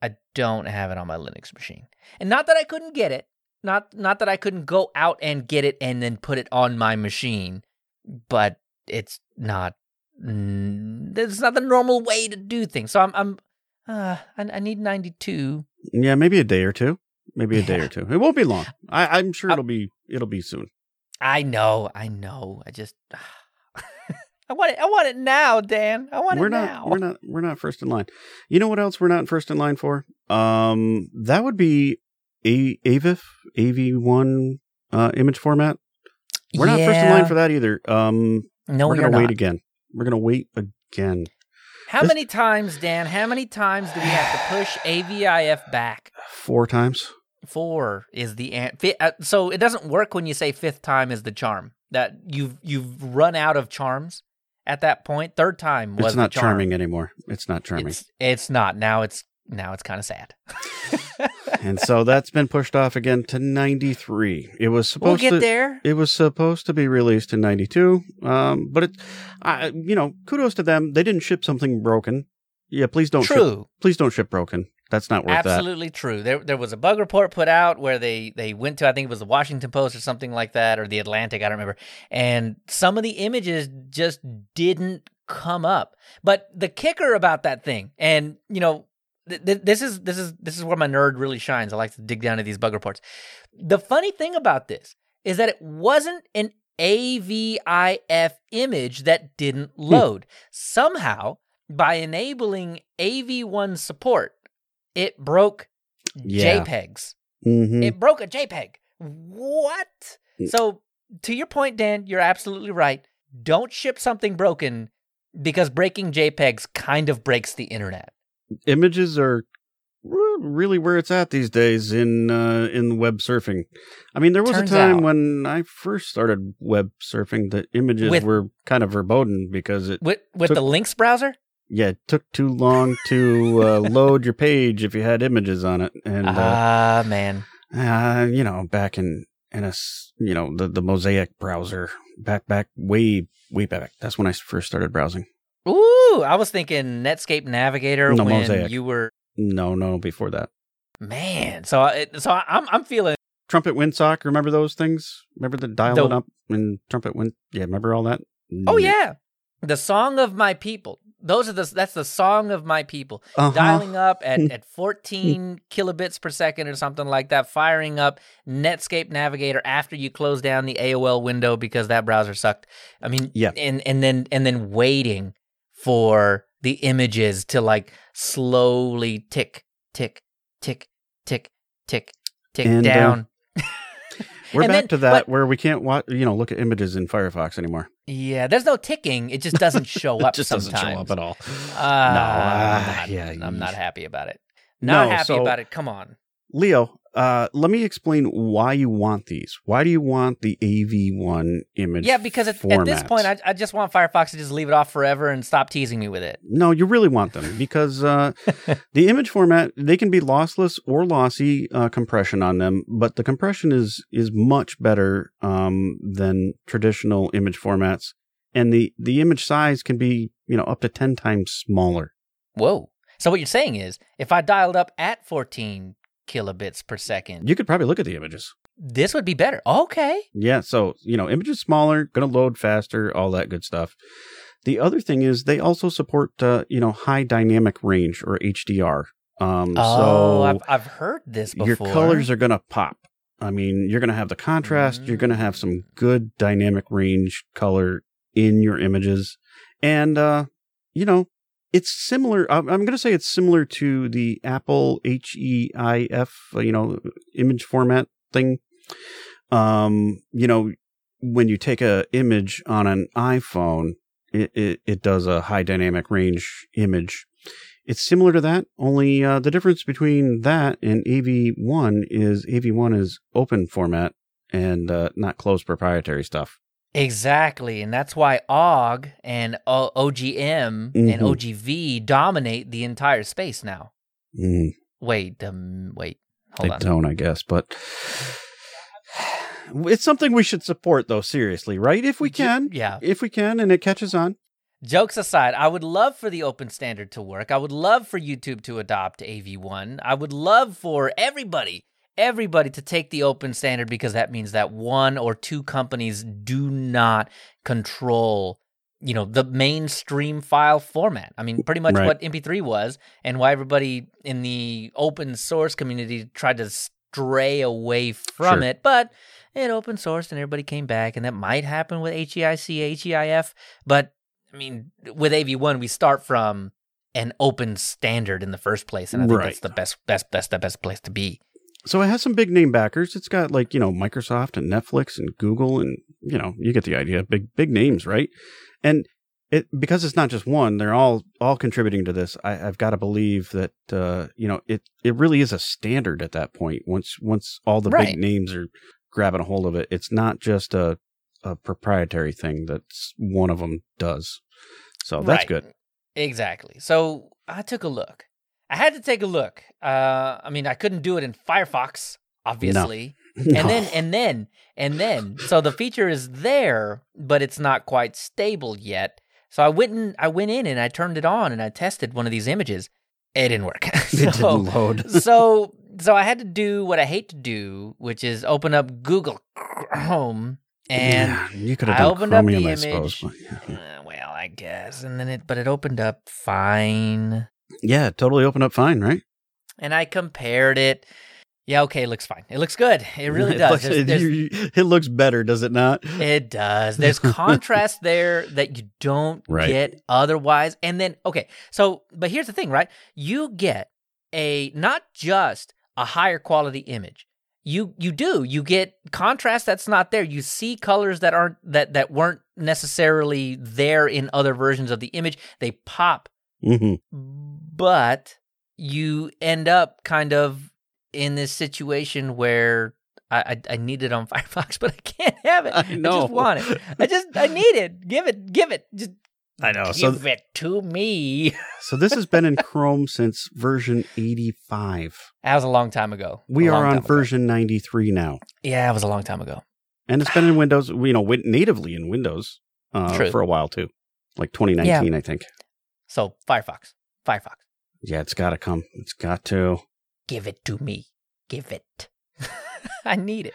I don't have it on my Linux machine. And not that I couldn't get it. Not not that I couldn't go out and get it and then put it on my machine, but it's not mm, it's not the normal way to do things. So I'm I'm uh, I, I need 92. Yeah, maybe a day or two. Maybe a day or two. It won't be long. I, I'm sure it'll be. It'll be soon. I know, I know. I just I want it I want it now, Dan. I want we're it not. now. We're not. We're not first in line. You know what else we're not first in line for? Um, that would be a AVIF AV1 uh, image format. We're not first in line for that either. Um, No, we're gonna not. wait again. We're gonna wait again. How This- many times, Dan? How many times do we have to push AVIF back? Four times. Four is the an- fi- uh, so it doesn't work when you say fifth time is the charm. That you've you've run out of charms at that point. Third time was It's not charm. charming anymore. It's not charming. It's it's not now. It's now it's kind of sad. and so that's been pushed off again to 93. It was we'll get to there. it was supposed to be released in 92. Um but it I you know, kudos to them. They didn't ship something broken. Yeah, please don't ship True. please don't ship broken. That's not worth that. Absolutely true. There, there was a bug report put out where they they went to I think it was the Washington Post or something like that or the Atlantic, I don't remember. And some of the images just didn't come up. But the kicker about that thing, and you know, th- th- this is this is this is where my nerd really shines. I like to dig down to these bug reports. The funny thing about this is that it wasn't an AVIF image that didn't hmm. load. Somehow, by enabling AV1 support, it broke Yeah. JPEGs. Mhm. It broke a JPEG. What? Mm. So, to your point, Dan, you're absolutely right. Don't ship something broken because breaking JPEGs kind of breaks the internet. Images are really where it's at these days in uh, in web surfing. I mean, there was Turns a time out- when I first started web surfing that images With- were kind of verboten because it With with Took- the Lynx browser? Yeah, it took too long to uh, load your page if you had images on it. And uh, Ah, man. uh, you know, back in and a you know the the Mosaic browser back back way way back. That's when I first started browsing. Ooh, I was thinking Netscape Navigator No, when Mosaic. you were No, no, before that. man. So I- so I'm I'm feeling Trumpet Winsock, remember those things? Remember the dial The- up and Trumpet Wind? Yeah, remember all that? Oh yeah. The song of my people. Those are the that's the song of my people. uh Dialing up at, at 14 kilobits per second or something like that, firing up Netscape Navigator after you close down the AOL window because that browser sucked. I mean, Yeah. and and then and then waiting for the images to like slowly tick, tick, tick, tick, tick, tick And, uh, down. We're and back then- to that but- where we can't watch, you know, look at images in Firefox anymore. yeah, there's no ticking. It just doesn't show It up just sometimes. doesn't show up at all. Uh, ah, I'm not, yeah, I'm not happy about it. Not No, happy so- about it. Come on. Leo, uh, let me explain why you want these. Why do you want the AV1 image? Yeah, because at, at this point, I, I just want Firefox to just leave it off forever and stop teasing me with it. No, you really want them because uh, the image format they can be lossless or lossy uh, compression on them, but the compression is is much better um, than traditional image formats, and the the image size can be you know up to ten times smaller. Whoa. So what you're saying is, if I dialed up at 14 kilobits per second, You could probably look at the images. this would be better. Okay. Yeah, so you know, images smaller, going to load faster, all that good stuff. The other thing is they also support uh, you know high dynamic range or HDR. Um, oh, so I've, I've heard this before. your colors are going to pop. I mean, you're going to have the contrast. You're going to have some good dynamic range color in your images, and uh, you know, it's similar. I'm, I'm going to say it's similar to the Apple HEIF, uh, you know, image format thing. Um, you know, when you take a image on an iPhone, it, it, it does a high dynamic range image. It's similar to that, only uh, the difference between that and AV1 is AV1 is open format and uh, not closed proprietary stuff. Exactly, and that's why Ogg and o- OGM and Mhm. OGV dominate the entire space now. Mm, Wait, um, wait, hold they on. don't, I guess, but it's something we should support, though. Seriously, right? If we can, yeah. if we can, and it catches on. Jokes aside, I would love for the open standard to work. I would love for YouTube to adopt AV1. I would love for everybody, everybody to take the open standard because that means that one or two companies do not control, you know, the mainstream file format. I mean, pretty much Right. what MP3 was and why everybody in the open source community tried to stray away from Sure. it, but it open sourced and everybody came back and that might happen with HEIC, HEIF, but I mean, with AV1, we start from an open standard in the first place, and I think that's the best, best, best, the best place to be. So it has some big name backers. It's got like you know Microsoft and Netflix and Google and you know you get the idea. Big big names, right? And it because it's not just one. They're all all contributing to this. I, I've got to believe that uh, you know it it really is a standard at that point. Once once all the Right. big names are grabbing a hold of it, it's not just a a proprietary thing that's one of them does. So that's Right. good. Exactly. So I took a look. I had to take a look. Uh, I mean, I couldn't do it in Firefox, obviously. And then, and then, and then. So the feature is there, but it's not quite stable yet. So I went and I went in and I turned it on and I tested one of these images. It didn't work. it didn't load. so so I had to do what I hate to do, which is open up Google Chrome and yeah, you could have I opened up the Chromium, I image. suppose. yeah. uh, well, I guess, and then it but it opened up fine, Yeah, totally opened up fine, right? and I compared it. Yeah, okay, it looks fine. It looks good. It really does. looks, There's- it, there's- it looks better, does it not? It does. There's contrast there that you don't Right. get otherwise. And then, okay, so, but here's the thing, right? You get a not just a higher quality image. You you do. You get contrast that's not there. You see colors that aren't that that weren't necessarily there in other versions of the image. They pop, hmm but you end up kind of in this situation where I, I, I need it on Firefox, but I can't have it. I know. just want it. I just I need it. Give it. Give it. Just I know. So Give it to me. so this has been in Chrome since version 85. That was a long time ago. We A are on version 93 now. Yeah, it was a long time ago. And it's been in Windows, you know, natively in Windows uh, for a while too. Like 2019, I think. So Firefox, Firefox, Yeah, it's got to come. It's got to. give it to me. Give it. I need it.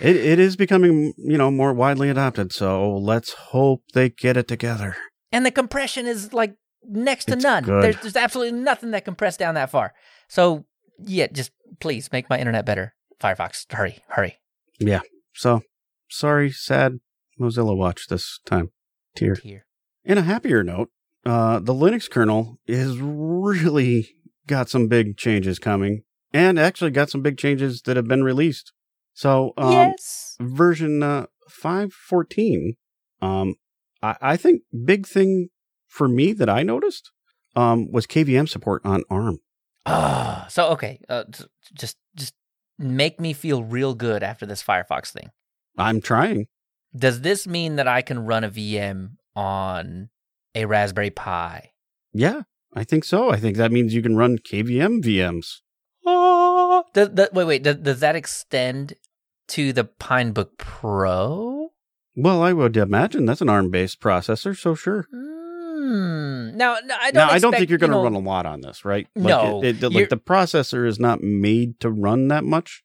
It it is becoming, you know, more widely adopted. So let's hope they get it together. And the compression is like next to It's none. There's, there's absolutely nothing that compressed down that far. So yeah, just please make my internet better. Firefox, hurry, hurry. Yeah. So sorry, sad Mozilla Watch this time. Tear. Here. In a happier note, uh, the Linux kernel is really got some big changes coming, and actually got some big changes that have been released. So, um, yes. version uh, five fourteen, um, I, I think big thing for me that I noticed um, was KVM support on ARM. Ah, so okay, uh, just just make me feel real good after this Firefox thing. I'm trying. Does this mean that I can run a VM on a Raspberry Pi? Yeah, I think so. I think that means you can run KVM VMs. Oh, ah. does, does, wait, wait. Does, does that extend to the Pinebook Pro? Well, I would imagine that's an ARM based processor, so sure. Hmm. Hmm. Now, no, I don't. now, I don't think you're going to you know- run a lot on this, right? No, it, it- like the processor is not made to run that much.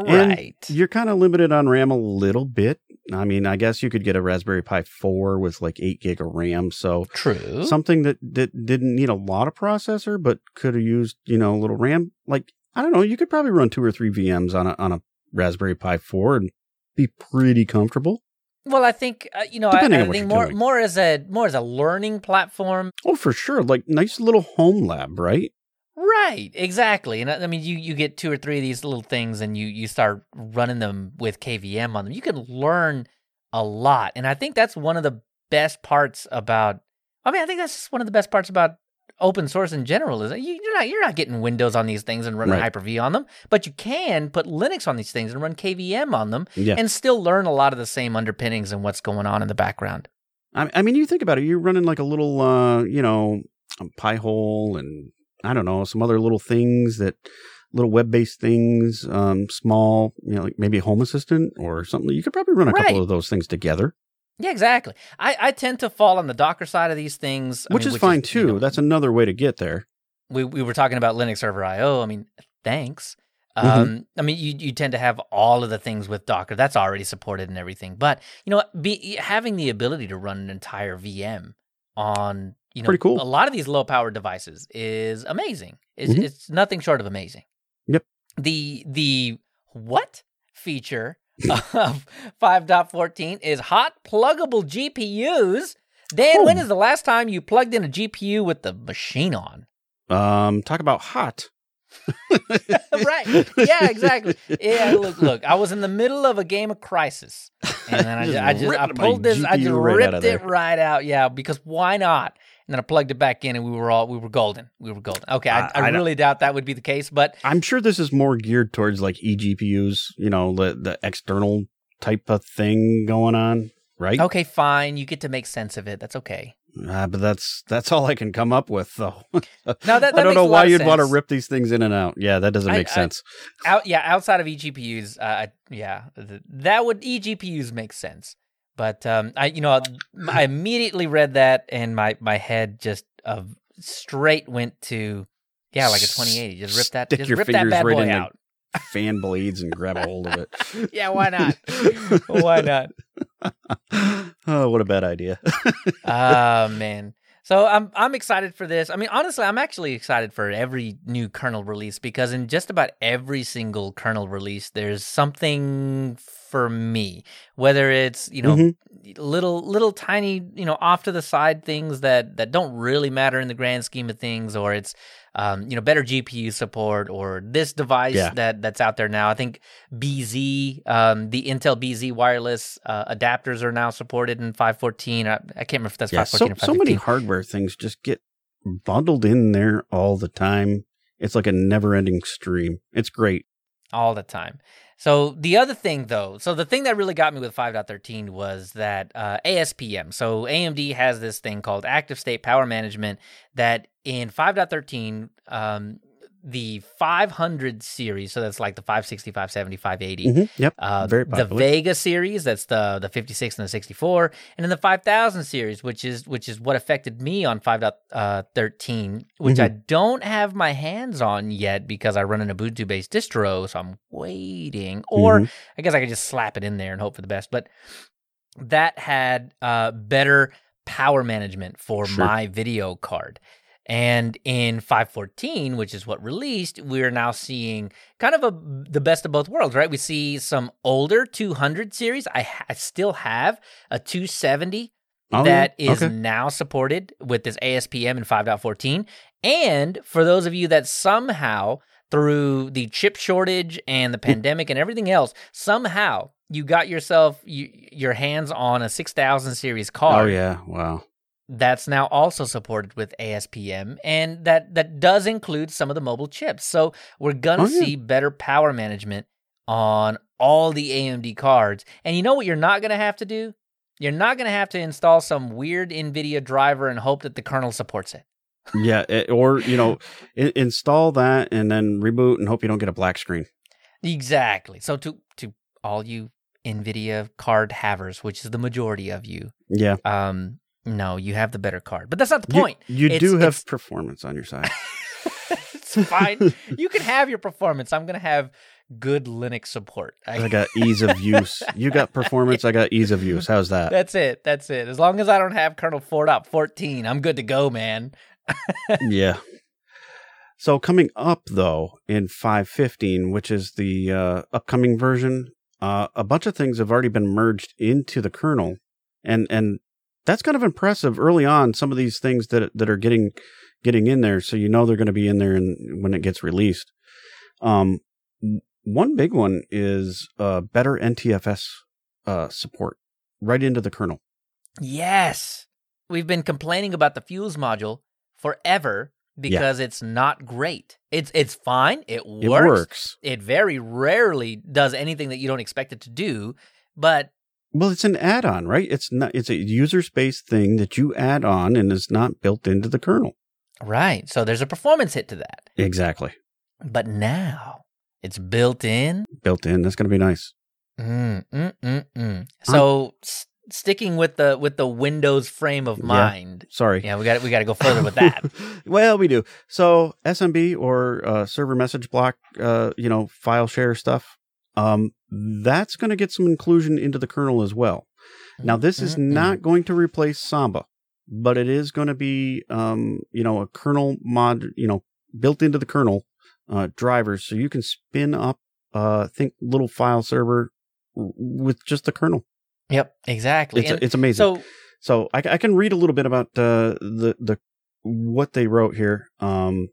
And right. You're kind of limited on RAM a little bit. I mean, I guess you could get a Raspberry Pi 4 with like 8 gig of RAM. So True. something that, that didn't need a lot of processor, but could have used, you know, a little RAM. Like, I don't know, you could probably run two or three VMs on a, on a Raspberry Pi 4 and be pretty comfortable. Well, I think uh, you know. I, Depending I what think more doing. more as a more as a learning platform. Oh, for sure. Like, nice little home lab, right? Right. Exactly. And I I mean, you you get two or three of these little things, and you you start running them with KVM on them. You can learn a lot, and I think that's one of the best parts about. I mean, I think that's just one of the best parts about open source in general is you, you're not you're not getting Windows on these things and running Right. Hyper-V on them, but you can put Linux on these things and run KVM on them, Yeah. and still learn a lot of the same underpinnings and what's going on in the background. I, mean, you think about it. You're running like a little, uh, you know, a Pi hole and I don't know some other little things that little web-based things, um, small, you know, like maybe a Home Assistant or something. You could probably run a Right. couple of those things together, Yeah, exactly. I, I tend to fall on the Docker side of these things, I which mean, is fine you too. know, That's another way to get there. we we were talking about Linux Server IO. I mean, thanks. Mhm. Um, I mean, you you tend to have all of the things with Docker that's already supported and everything. But you know, be having the ability to run an entire VM on you know Pretty cool. a lot of these low powered devices is amazing. It's, Mhm. it's nothing short of amazing. Yep. The the what feature of 5.14 is hot pluggable GPUs. Dan, when Oh. is the last time you plugged in a GPU with the machine on? Um, talk about hot. right. Yeah, exactly. Yeah, look, look. I was in the middle of a game of Crysis, and then I Just I, just I ripped pulled this, I just GPU right ripped it right out. Yeah, because why not? And then I plugged it back in, and we were all we were golden. We were golden. Okay, I, I- I, I really doubt that would be the case, but I'm sure this is more geared towards like eGPUs, you know, the the external type of thing going on, right? okay, fine. You get to make sense of it. That's okay. Uh, but that's that's all I can come up with, though. No, that, that I don't know why you'd want to rip these things in and out. Yeah, that doesn't make I- sense. out yeah outside of eGPUs uh, I- yeah th- that would eGPUs make sense but um I you know I immediately read that and my my head just uh, straight went to yeah like a 2080 just rip that Stick just your rip that fingers bad right boy out. Fan blades and grab a hold of it. yeah why not? Why not? Oh, what a bad idea. oh man so I'm I'm excited for this. I mean, honestly, I'm actually excited for every new kernel release because in just about every single kernel release, there's something for me. Whether it's you know Mhm. little little tiny you know off to the side things that that don't really matter in the grand scheme of things, or it's um, you know better GPU support, or this device Yeah. that that's out there now. I think BZ, um, the Intel BZ wireless uh, adapters are now supported in 514. I, I can't remember if that's yeah, 514 so, so many hardware things just get bundled in there all the time. It's like a never ending stream. It's great. all the time. So the other thing, though, so the thing that really got me with 5.13 was that uh, ASPM. So AMD has this thing called Active State Power Management that in 5.13, um, the 500 series, so that's like the 560, 570, 580. Mm-hmm. Yep. Uh, Very the. Vega series, that's the the 56 and the 64, and then the 5000 series, which is which is what affected me on 5.13, which I Mm-hmm. don't have my hands on yet because I run an Ubuntu based distro, so I'm waiting. Or Mhm. I guess I could just slap it in there and hope for the best. But that had uh, better power management for Sure. my video card. And in 514, which is what released, we're now seeing kind of a the best of both worlds, right? We see some older 200 series. I, ha- I still have a 270 Oh, that is Okay. now supported with this ASPM in 5.14. And for those of you that somehow, through the chip shortage and the pandemic and everything else, somehow you got yourself you, your hands on a 6000 series car. Oh yeah. Wow. That's now also supported with ASPM and that that does include some of the mobile chips. So we're going to Oh, yeah. see better power management on all the AMD cards. And you know what you're not going to have to do? You're not going to have to install some weird Nvidia driver and hope that the kernel supports it. Yeah. it- or you know, I- install that and then reboot and hope you don't get a black screen. Exactly. So to to all you Nvidia card havers, which is the majority of you, Yeah. um no, you have the better card. But that's not the point. You, It's- do have performance on your side. it's fine. you can have your performance. I'm gonna have good Linux support. I got ease of use. You got performance. I got ease of use. How's that? That's it. That's it. As long as I don't have kernel 4.14, I'm good to go, man. yeah. So coming up though in 515, which is the uh, upcoming version, uh, a bunch of things have already been merged into the kernel, and and that's kind of impressive early on. Some of these things that that are getting getting in there, so you know they're going to be in there and when it gets released. Um, one big one is uh, better NTFS uh, support right into the kernel. Yes. We've been complaining about the Fuse module forever because it's not great. It's it's fine. It works. It works. It very rarely does anything that you don't expect it to do, but Well, it's an add-on, right? It's not. It's a user space thing that you add on, and is not built into the kernel. right. So there's a performance hit to that. Exactly, But now it's built in. built in. That's going to be nice. Mm, mm, mm, mm. So s- sticking with the with the Windows frame of Yeah. mind. Sorry. Yeah, we got we got to go further with that. well, we do. So SMB or uh, server message block, uh, you know, file share stuff. Um, that's going to get some inclusion into the kernel as well. Now, this is Mm, mm, not going to replace Samba, but it is going to be, um, you know, a kernel mod, you know, built into the kernel uh, drivers, so you can spin up, uh, think little file server with just the kernel. Yep, exactly. It's it's amazing. so So I, I can read a little bit about uh, the the what they wrote here. Um,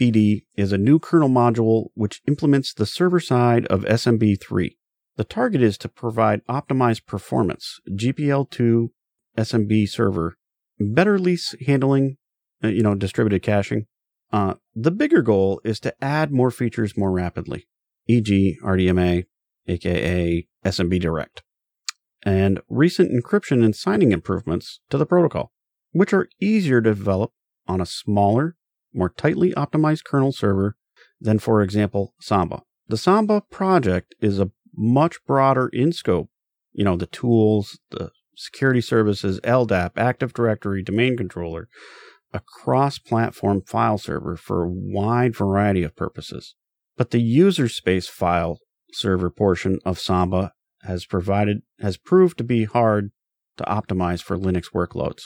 KSMBD is a new kernel module which implements the server side of SMB3. The target is to provide optimized performance, GPL2 SMB server, better lease handling, uh, you know, distributed caching. Uh, the bigger goal is to add more features more rapidly, e.g., RDMA, aka SMB Direct and recent encryption and signing improvements to the protocol, which are easier to develop on a smaller, more tightly optimized kernel server than, for example, Samba. The Samba project is a much broader in scope. You know, the tools, the security services, LDAP, Active Directory, domain controller, a cross platform file server for a wide variety of purposes. But the user space file server portion of Samba has provided has proved to be hard to optimize for Linux workloads,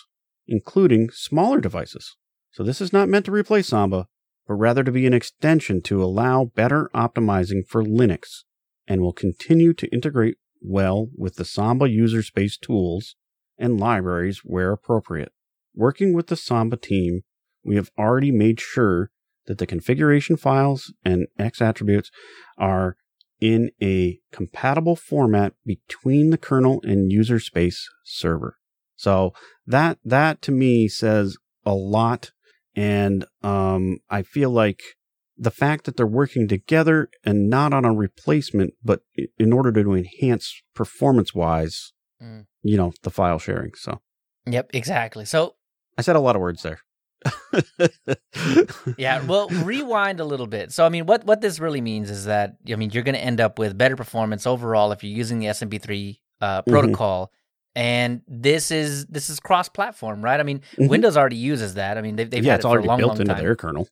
including smaller devices. So this is not meant to replace Samba, but rather to be an extension to allow better optimizing for Linux and will continue to integrate well with the Samba user space tools and libraries where appropriate. Working with the Samba team, we have already made sure that the configuration files and X attributes are in a compatible format between the kernel and user space server. So that that to me says a lot and um I feel like the fact that they're working together and not on a replacement, but in order to enhance performance wise, Mm. you know, the file sharing. So Yep, exactly. So I said a lot of words there. yeah, well, rewind a little bit. So, I mean, what what this really means is that I mean, you're going to end up with better performance overall if you're using the SMB3 uh, Mhm. protocol. And this is this is cross-platform, right? I mean, Mhm. Windows already uses that. I mean, they've, they've yeah, had it's it for already a long, built long into time. their kernel.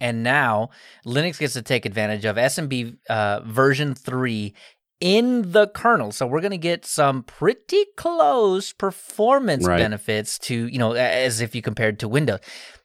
And now Linux gets to take advantage of SMB uh, version 3 in the kernel. So we're going to get some pretty close performance Right. benefits to, you know, as if you compared to Windows.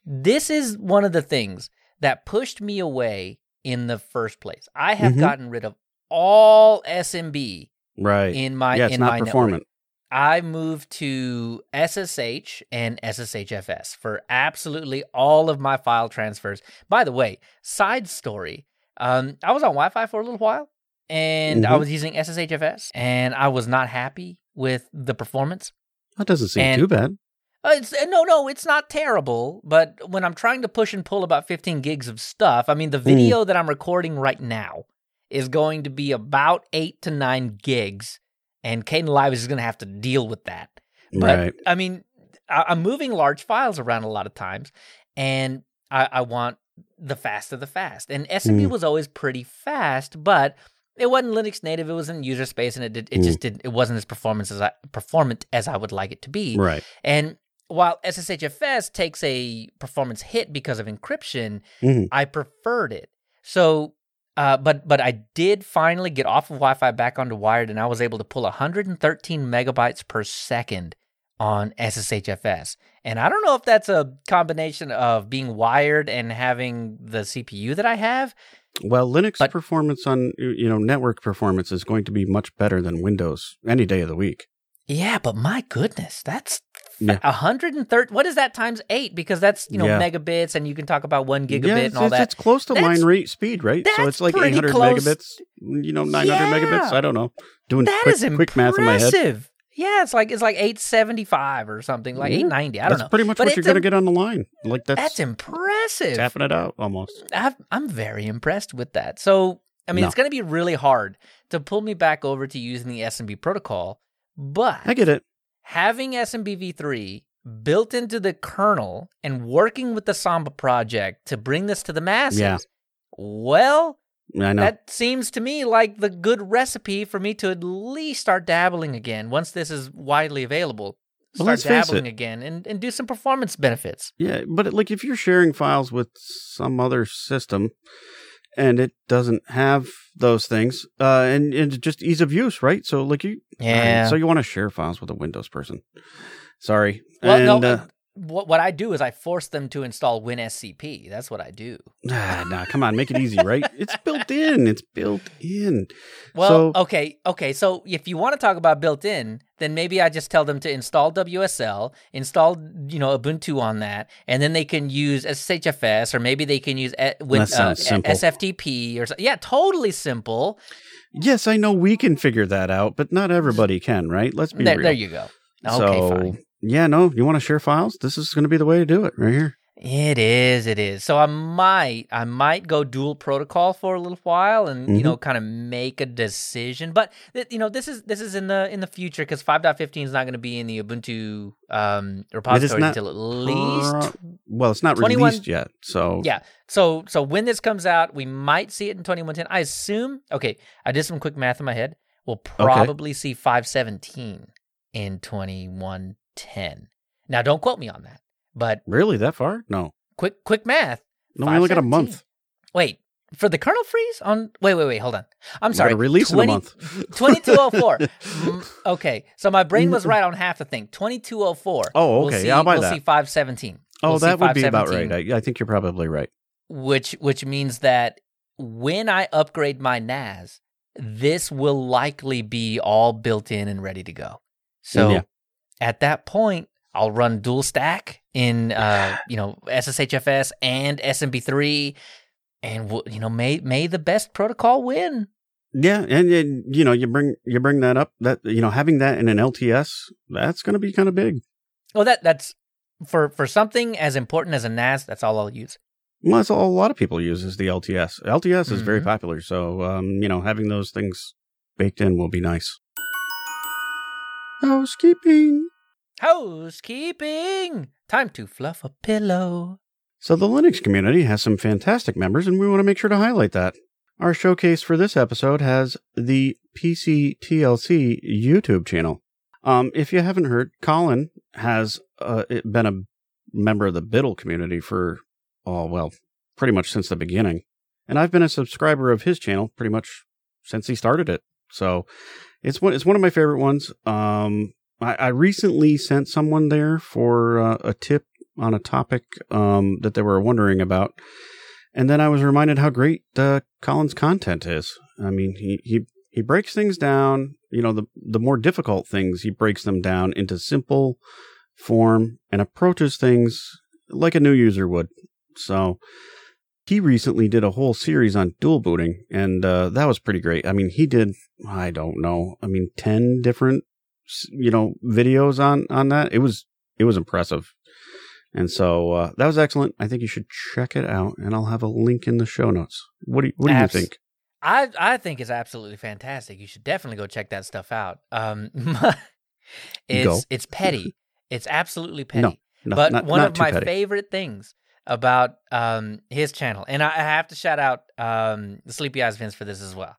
This is one of the things that pushed me away in the first place. I have Mhm. gotten rid of all SMB Right. in my yeah, it's in not my network. I moved to SSH and SSHFS for absolutely all of my file transfers. By the way, side story, um, I was on Wi Fi for a little while and I Mhm. was using SSHFS and I was not happy with the performance. That doesn't seem And- too bad. Uh, It's, uh, no, no, it's not terrible. But when I'm trying to push and pull about 15 gigs of stuff, I mean, the video that I'm recording right now is going to be about eight to nine gigs, and Kdenlive is going to have to deal with that. But right. I mean, I, I'm moving large files around a lot of times, and I, I want the fast of the fast. And SMB Mm. was always pretty fast, but it wasn't Linux native. It was in user space, and it did, it Mm. just didn't. It wasn't as performance as I, performant as I would like it to be. Right. And while SSHFS takes a performance hit because of encryption, Mhm. I preferred it. So, uh, but but I did finally get off of Wi-Fi back onto wired, and I was able to pull 113 megabytes per second on SSHFS. And I don't know if that's a combination of being wired and having the CPU that I have. Well, Linux But- performance on you know network performance is going to be much better than Windows any day of the week. Yeah, but my goodness, that's Yeah. a hundred and thirty. What is that times eight? Because that's you know Yeah. megabits, and you can talk about one gigabit yeah, and all that. it's close to That's- line rate speed, right? So it's like 800 close. megabits, you know, 900 megabits. I don't know. Doing That quick, is impressive. quick math in my head. Yeah, it's like it's like eight seventy five or something, like Yeah, eight ninety. I don't know. That's know. pretty much But what you're going to get on the line. Like that's, That's impressive. tapping it out almost. I've, I'm very impressed with that. So I mean, No. it's going to be really hard to pull me back over to using the SMB protocol, but I get it. Having SMBv3 built into the kernel and working with the Samba project to bring this to the masses. Yeah. Well, I know. that seems to me like the good recipe for me to at least start dabbling again once this is widely available. Well, Start let's dabbling again and, and do some performance benefits. yeah, but like if you're sharing files with some other system and it doesn't have those things, uh, and, and just ease of use, right? So like you, Yeah. So you want to share files with a Windows person? Sorry. well, and, no, uh, what, what I do is I force them to install WinSCP. That's what I do. Ah, nah, come on, make it easy, right? It's built in. It's built in. Well, So- okay, okay. So if you want to talk about built-in, then maybe I just tell them to install WSL, install you know Ubuntu on that, and then they can use SSHFS, or maybe they can use with uh. SFTP or so. Yeah, totally simple. Yes, I know we can figure that out, but not everybody can, right? Let's be There, real. there you go. Okay, so, fine. yeah, no, you want to share files? This is going to be the way to do it, right here. It is, it is. So I might, I might go dual protocol for a little while, and you Mhm. know, kind of make a decision. But th- you know, this is this is in the in the future because 5.15 is not going to be in the Ubuntu um, repository until at least well, it's not 21 released yet, so Yeah. So so when this comes out, we might see it in 2110. I assume. Okay, I did some quick math in my head. We'll probably see 517 in 2110. Now, don't quote me on that, but really that far? No, quick quick math. no, we only got a month. Wait for the kernel freeze on. Wait wait wait. Hold on. I'm sorry. release in a month. 2204. Mm, okay, so my brain was right on half the thing. 2204. Oh, We'll okay. see, Yeah, I'll buy we'll that. see 517. Oh, We'll that would be about right. I, I think you're probably right. which which means that when I upgrade my NAS, this will likely be all built in and ready to go. So Yeah. at that point, I'll run dual stack in uh, you know SSHFS and SMB3, and you know may may the best protocol win. Yeah, and, and you know, you bring you bring that up. That you know, having that in an LTS, that's going to be kind of big. Well, that that's for for something as important as a NAS. That's all I'll use. Well, that's all a lot of people use is the LTS. LTS is very Mhm. popular, so um, you know having those things baked in will be nice. Housekeeping. Housekeeping. Time to fluff a pillow. So the Linux community has some fantastic members, and we want to make sure to highlight that. Our showcase for this episode has the PCTLC YouTube channel. Um, if you haven't heard, Colin has uh, been a member of the Biddle community for, oh, well, pretty much since the beginning. And I've been a subscriber of his channel pretty much since he started it. So it's one, it's one of my favorite ones. Um, I, I recently sent someone there for uh, a tip on a topic um, that they were wondering about. And then I was reminded how great uh, Colin's content is. I mean, he, he, he breaks things down, you know, the, the more difficult things, he breaks them down into simple form and approaches things like a new user would. So he recently did a whole series on dual booting, and uh, that was pretty great. I mean, he did, I don't know, I mean, 10 different, you know, videos on, on that. It was, it was impressive. And so uh, that was excellent. I think you should check it out, and I'll have a link in the show notes. What do you, what do Abs- you think? I I think it's absolutely fantastic. You should definitely go check that stuff out. Um, it's Go. it's petty. It's absolutely petty. No, but not- one not of my petty. favorite things about um his channel, and I I have to shout out um Sleepy Eyes Vince for this as well.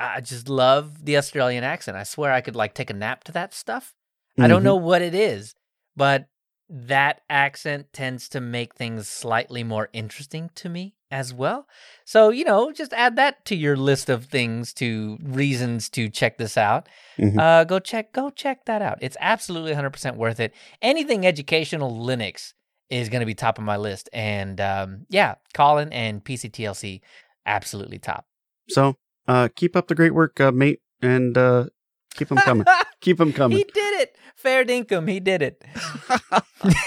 I just love the Australian accent. I swear I could like take a nap to that stuff. I don't Mhm. know what it is, but that accent tends to make things slightly more interesting to me as well. So, you know, just add that to your list of things to reasons to check this out. Mhm. Uh, go check go check that out. It's absolutely 100% worth it. Anything educational Linux is going to be top of my list and um, yeah, Colin and PCTLC absolutely top. So uh, keep up the great work, uh, mate, and uh, keep them coming. keep them coming. he did it. Fair dinkum, he did it.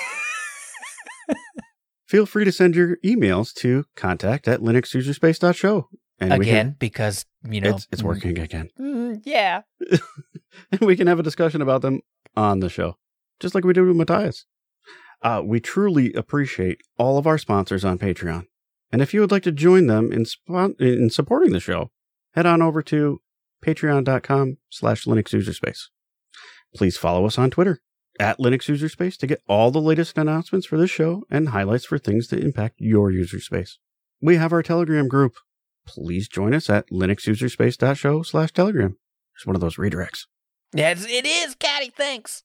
Feel free to send your emails to contact at linuxuserspace.show. And we can, Again because, you know, it's, it's working again. Mm, yeah. and we can have a discussion about them on the show, just like we did with Matthias. Uh, we truly appreciate all of our sponsors on Patreon. And if you would like to join them in, spon- in supporting the show, head on over to patreon.com slash Linux user. Please follow us on Twitter at Linux user to get all the latest announcements for this show and highlights for things that impact your user space. We have our Telegram group. Please join us at linuxuserspace.show slash telegram. It's one of those redirects. Yes, it is, Caddy. Thanks.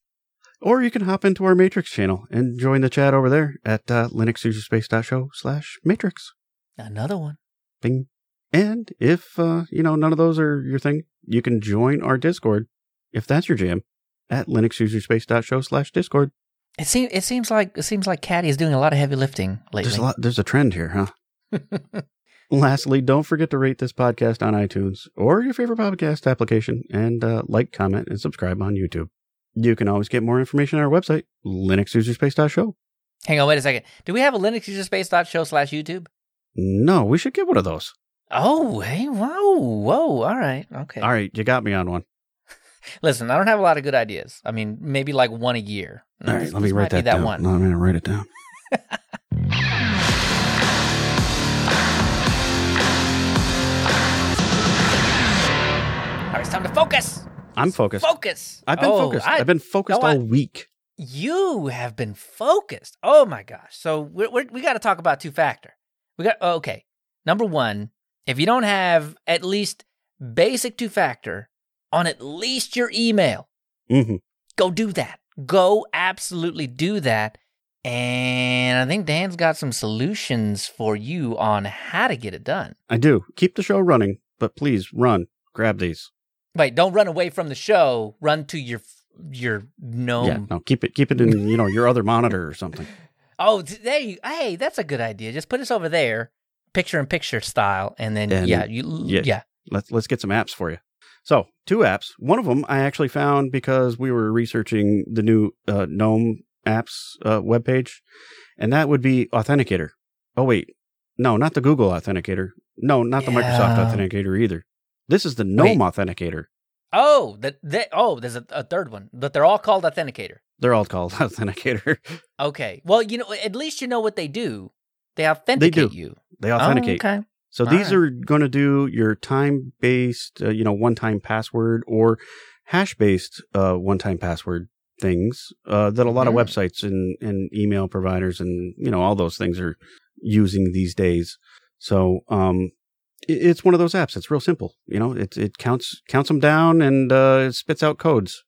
Or you can hop into our Matrix channel and join the chat over there at uh, linuxuserspace.show slash matrix. Another one. Bing. And if, uh, you know, none of those are your thing, you can join our Discord, if that's your jam, at linuxuserspace.show slash discord. It seems it seems like it seems like Caddy is doing a lot of heavy lifting lately. There's a lot, there's a trend here, huh? Lastly, don't forget to rate this podcast on iTunes or your favorite podcast application and uh, like, comment, and subscribe on YouTube. You can always get more information on our website, linuxuserspace.show. Hang on, wait a second. Do we have a Linux user space.show slash YouTube? No, we should get one of those. Oh, hey, whoa, whoa, all right, okay. All right, you got me on one. Listen, I don't have a lot of good ideas. I mean, maybe like one a year. All right, This- let me write be that, down. one. No, I'm going to write it down. All right, it's time to focus. I'm focused. Focus. I've been Oh, focused. I- I've been focused no, I- all week. You have been focused. Oh my gosh. So we're, we're, we got to talk about two factor. We got oh, okay. Number one, if you don't have at least basic two factor on at least your email, hmm go do that. Go absolutely do that. And I think Dan's got some solutions for you on how to get it done. I do. Keep the show running, but please run. Grab these. Wait, don't run away from the show. Run to your your gnome. Yeah, no, keep it. Keep it in. You know, your other monitor or something. Oh, th- there you. Hey, that's a good idea. Just put us over there, picture in picture style, and then And- yeah, you yeah. yeah. Let's let's get some apps for you. So, two apps. One of them I actually found because we were researching the new uh, GNOME apps uh, webpage, and that would be Authenticator. Oh wait, no, not the Google Authenticator. No, not the Microsoft Authenticator either. This is the GNOME Authenticator. Oh, that that oh, there's a, a third one, but they're all called Authenticator. They're all called Authenticator. Okay. Well, you know, at least you know what they do. They authenticate do. you. They Oh, authenticate. okay. So All these right. are going to do your time based, uh, you know, one time password or hash based uh, one time password things uh, that a lot of Mhm. websites and, and email providers and, you know, all those things are using these days. So um, it, it's one of those apps. It's real simple. You know, it, it counts counts them down and uh, it spits out codes.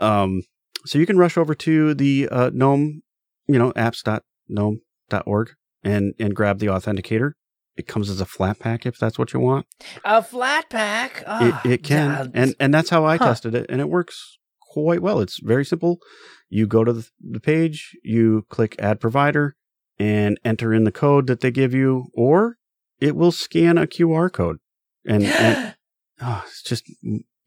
Um, so you can rush over to the uh, GNOME, you know, apps.gnome.org and, and grab the authenticator. It comes as a Flatpak if that's what you want. A Flatpak. Ah, it, it can, yeah, and and that's how I Huh. tested it, and it works quite well. It's very simple. You go to the, the page, you click Add Provider, and enter in the code that they give you, or it will scan a QR code, and, and oh, it's just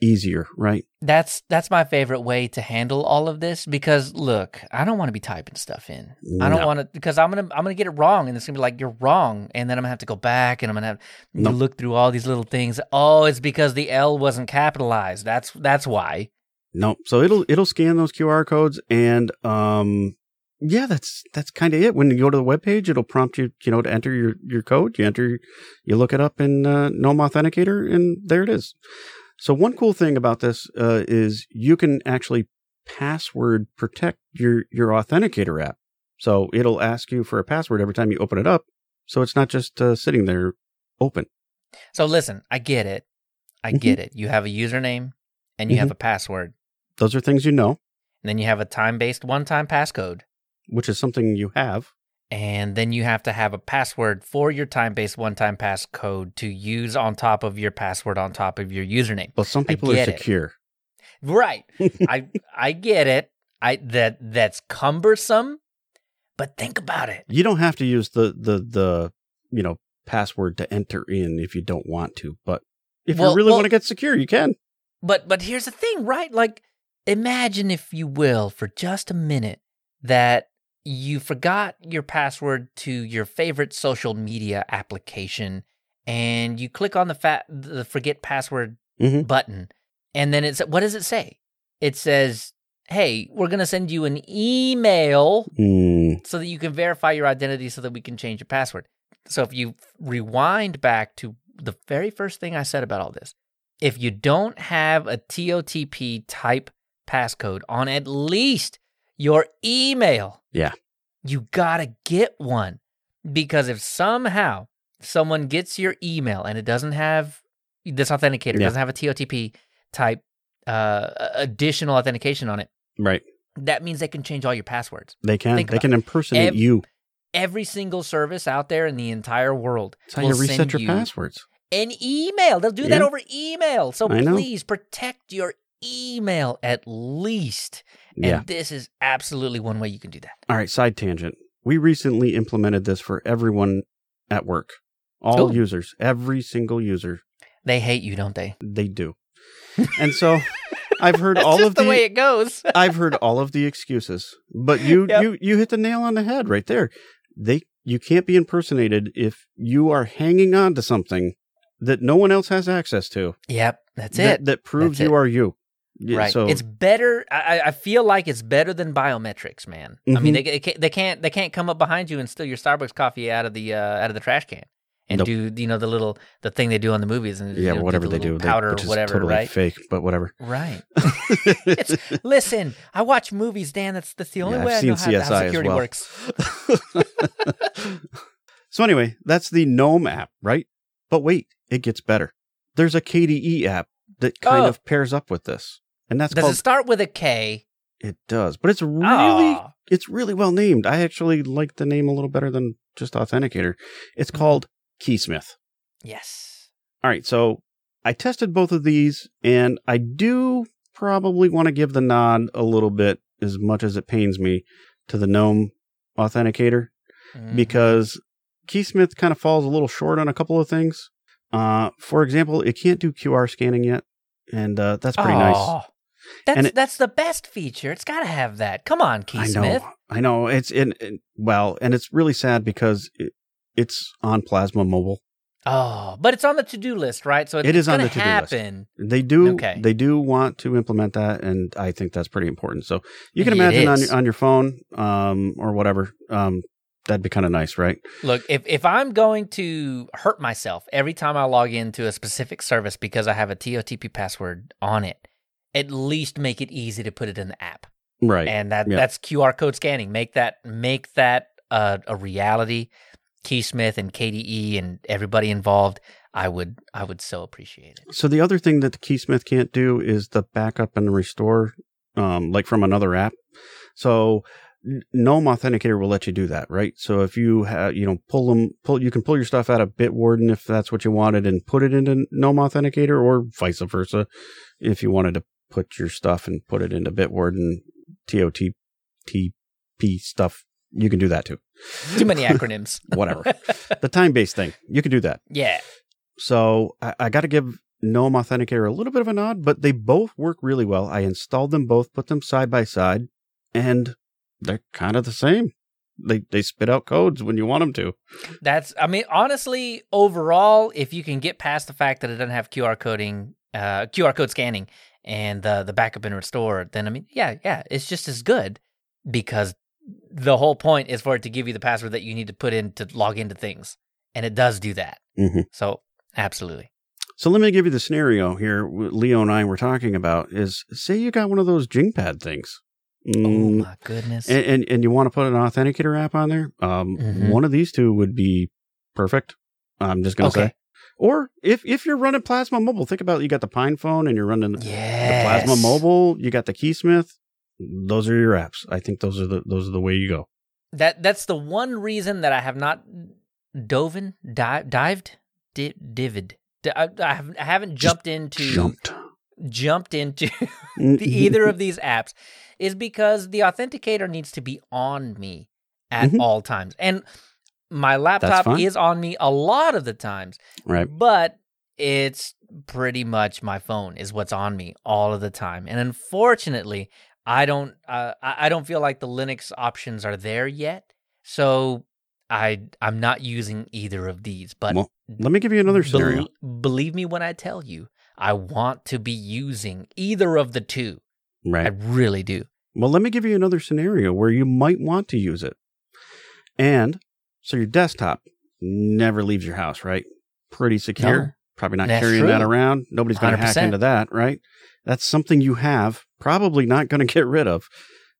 easier, right? that's that's my favorite way to handle all of this because look, I don't want to be typing stuff in. I don't want to because I'm gonna I'm gonna get it wrong and it's gonna be like you're wrong and then I'm gonna have to go back and I'm gonna have to look through all these little things. Oh, it's because the L wasn't capitalized. That's that's why. No, so it'll it'll scan those QR codes, and um, yeah, that's that's kind of it. When you go to the webpage, it'll prompt you, you know, to enter your your code. You enter, you look it up in uh, GNOME Authenticator, and there it is. So one cool thing about this uh, is you can actually password protect your your Authenticator app. So it'll ask you for a password every time you open it up. So it's not just uh, sitting there open. So listen, I get it. I Mhm. get it. You have a username and you Mhm. have a password. Those are things you know, And then you have a time-based one-time passcode. which is something you have. And then you have to have a password for your time-based one-time passcode to use on top of your password on top of your username. But some people are get it. secure. Right. I I get it. I that that's cumbersome, but think about it. You don't have to use the the the you know password to enter in if you don't want to, but if Well- you really well- want to get secure, you can. But but here's the thing, right? Like imagine if you will for just a minute that you forgot your password to your favorite social media application and you click on the fat the forget password Mhm. button and then it's what does it say? It says, "Hey, we're going to send you an email Mm, so that you can verify your identity so that we can change your password. So if you rewind back to the very first thing I said about all this, if you don't have a TOTP type passcode on at least your email, Yeah. you got to get one because if somehow someone gets your email and it doesn't have this authenticator, Yeah. doesn't have a TOTP type uh, additional authentication on it, right. that means they can change all your passwords They can. Think They can impersonate Ev- you. every single service out there in the entire world That's how will you reset your you passwords. an email. They'll do that over email. So please protect your email at least. And Yeah. this is absolutely one way you can do that. All right. Side tangent. We recently implemented this for everyone at work. All Ooh. users, every single user, They hate you, don't they? they do. And so I've heard all of the, the, way it goes. I've heard all of the excuses, but you Yep. you you hit the nail on the head right there. They you can't be impersonated if you are hanging on to something that no one else has access to. yep, that's that, it. That proves That's you it. are you. Yeah, right. So it's better. I, I- feel like it's better than biometrics, man. I mean, Mhm. they, they can't they can't come up behind you and steal your Starbucks coffee out of the uh, out of the trash can and Nope. do you know the little the thing they do on the movies and you yeah, know, whatever the they do, they- powder is whatever, totally right? fake, but whatever. Right. It's- Listen, I watch movies, Dan. That's that's the only Yeah, way I've I know seen how, how CSI as security well. works. so anyway, that's the GNOME app, right? But wait, it gets better. There's a KDE app that kind Oh. of pairs up with this, and that's Does called. it start with a K? It does, but it's really it's really well named. I actually like the name a little better than just Authenticator. It's called Keysmith. yes. All right, so I tested both of these, and I do probably want to give the nod a little bit, as much as it pains me, to the GNOME Authenticator Mhm. because Keysmith kind of falls a little short on a couple of things. Uh, for example, it can't do QR scanning yet, and uh, that's pretty nice. That's it- that's the best feature. It's got to have that. Come on, Keith I Smith. know, I know. It's in, well, and it's really sad because it, it's on Plasma Mobile. Oh, but it's on the to-do list, right? So it's It is on the to-do list. They do, Okay. they do want to implement that, and I think that's pretty important. So you can imagine on your, on your phone, um, or whatever, um, that'd be kind of nice, right? Look, if if I'm going to hurt myself every time I log into a specific service because I have a TOTP password on it, at least make it easy to put it in the app. Right. And that Yeah. that's QR code scanning. Make that make that uh, a reality. Keysmith and KDE and everybody involved, I would I would so appreciate it. So the other thing that the Keysmith can't do is the backup and restore, um, like from another app. So Gnome Authenticator will let you do that, right? So if you have, you know, pull them, pull, you can pull your stuff out of Bitwarden if that's what you wanted and put it into Gnome Authenticator or vice versa. If you wanted to put your stuff and put it into Bitwarden TOTP stuff, you can do that too. Too many acronyms. Whatever. the time based thing, you can do that. yeah. So I, I got to give Gnome Authenticator a little bit of a nod, but they both work really well. I installed them both, put them side by side, and they're kind of the same. They they spit out codes when you want them to. That's I mean, honestly, overall, if you can get past the fact that it doesn't have QR coding, uh, QR code scanning and the the backup and restore, then I mean, yeah, yeah, it's just as good because the whole point is for it to give you the password that you need to put in to log into things, and it does do that. Mhm. So absolutely, So let me give you the scenario here. Leo and I were talking about is say you got one of those JingPad things. oh Mm, my goodness, and, and and you want to put an authenticator app on there. Um, Mhm. one of these two would be perfect. I'm just gonna Okay. say. Or if if you're running Plasma Mobile, think about it. you got the PinePhone and you're running the. Plasma Mobile. You got the Keysmith. Those are your apps. I think those are the those are the way you go. That that's the one reason that I have not doven di- dived di- divid. Di- I, I, have, I haven't Just jumped into Jumped. jumped into the, either of these apps is because the authenticator needs to be on me at Mhm. all times. And my laptop is on me a lot of the times, right. but it's pretty much my phone is what's on me all of the time. And unfortunately, I don't uh, I I don't feel like the Linux options are there yet. So I I'm not using either of these, but Well, Let me give you another scenario. Bel- believe me when I tell you, I want to be using either of the two. Right. I really do. Well, let me give you another scenario where you might want to use it. And so your desktop never leaves your house, right? Pretty secure. No. Probably not carrying that around. Nobody's going to hack into that, right? That's something you have, probably not going to get rid of.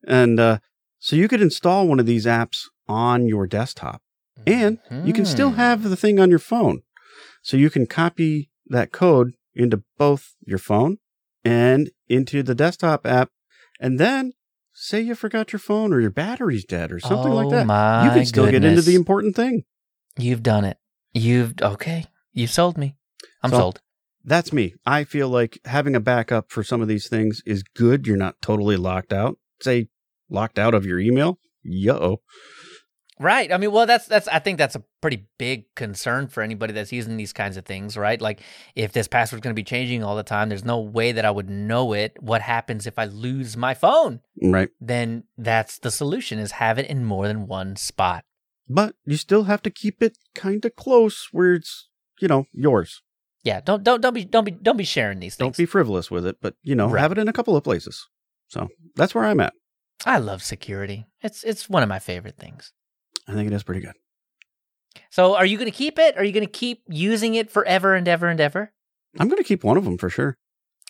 And uh, so you could install one of these apps on your desktop. And you can still Hmm. have the thing on your phone. So you can copy that code into both your phone and into the desktop app. And then say you forgot your phone or your battery's dead or something like Oh that. My you can still get into the important thing. You've done it. You've okay. You sold me. I'm So- sold. That's me. I feel like having a backup for some of these things is good. You're not totally locked out. Say locked out of your email. Yo. Right. I mean, well, that's that's. I think that's a pretty big concern for anybody that's using these kinds of things, right? Like, if this password's going to be changing all the time, there's no way that I would know it. What happens if I lose my phone? Right. Then that's the solution: is have it in more than one spot. But you still have to keep it kind of close where it's, you know, yours. Yeah. Don't don't don't be don't be don't be sharing these things. Don't be frivolous with it, but you know, Right. have it in a couple of places. So that's where I'm at. I love security. It's it's one of my favorite things. I think it is pretty good. So, are you going to keep it? Are you going to keep using it forever and ever and ever? I'm going to keep one of them for sure.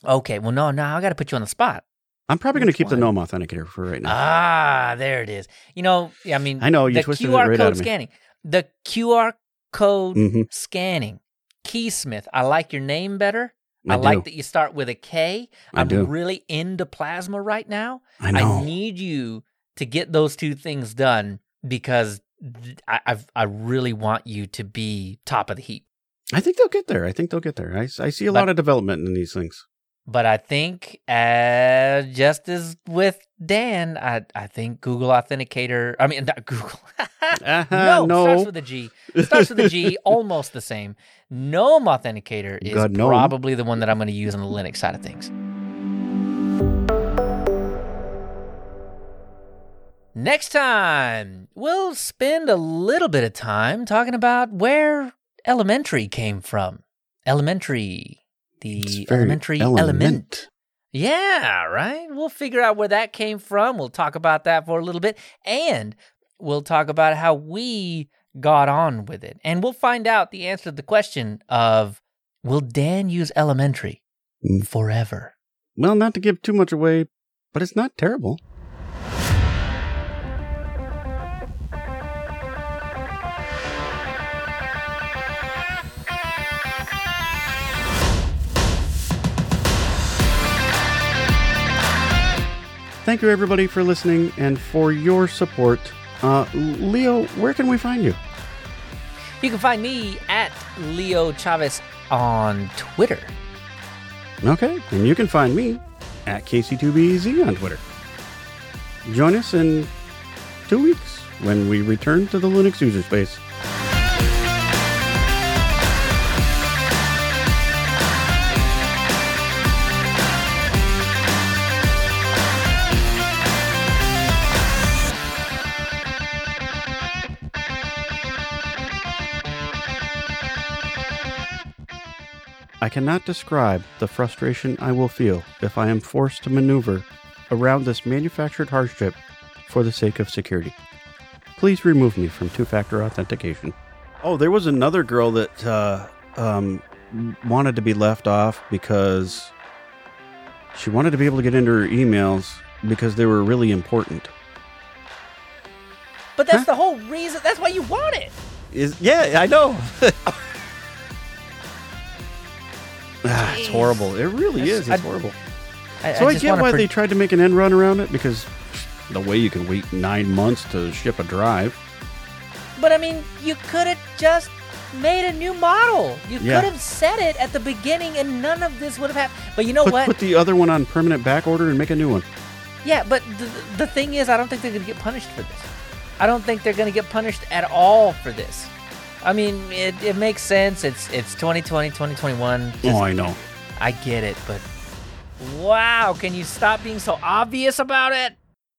Okay. Well, no, no, I got to put you on the spot. I'm probably going to keep the one? GNOME Authenticator for right now. Ah, there it is. You know, I mean, I know you the twisted QR it right code out of me. scanning. The QR code hmm scanning. Keysmith. I like your name better. I, I, like that you start with a K. I'm do. really into plasma right now. I know. I need you to get those two things done because I I've, I really want you to be top of the heap. I think they'll get there. I think they'll get there. I, I see a But- lot of development in these things. But I think, uh, just as with Dan, I I think Google Authenticator. I mean, not Google. Uh-huh, no, no. starts with a G. Starts with a G, almost the same. Gnome Authenticator is God, probably the one that I'm going to use on the Linux side of things. Next time, we'll spend a little bit of time talking about where elementary came from. Elementary, the elementary element. Yeah, right. We'll figure out where that came from. We'll talk about that for a little bit. And we'll talk about how we got on with it. And we'll find out the answer to the question of will Dan use elementary Mm. forever? Well, not to give too much away, but it's not terrible. Thank you, everybody, for listening and for your support. Uh, Leo, where can we find you? You can find me at Leo Chavez on Twitter. Okay, and you can find me at KC2BEZ on Twitter. Join us in two weeks when we return to the Linux user space. I cannot describe the frustration I will feel if I am forced to maneuver around this manufactured hardship for the sake of security. Please remove me from two factor authentication. Oh, there was another girl that uh, um, wanted to be left off because she wanted to be able to get into her emails because they were really important. But that's Huh? the whole reason. That's why you want it. Is yeah, I know. ah, it's horrible. It really That's- is. It's I- horrible. I, So I, just get wanna why pre- they tried to make an end run around it because the way you can wait nine months to ship a drive. But I mean, you could have just made a new model. You Yeah. could have said it at the beginning, and none of this would have happened. But you know Put, what? put the other one on permanent back order and make a new one. Yeah, but the, the thing is, I don't think they're going to get punished for this. I don't think they're going to get punished at all for this. I mean, it, it makes sense. It's it's 2020, 2021. Just- oh, I know. I get it, but wow, can you stop being so obvious about it?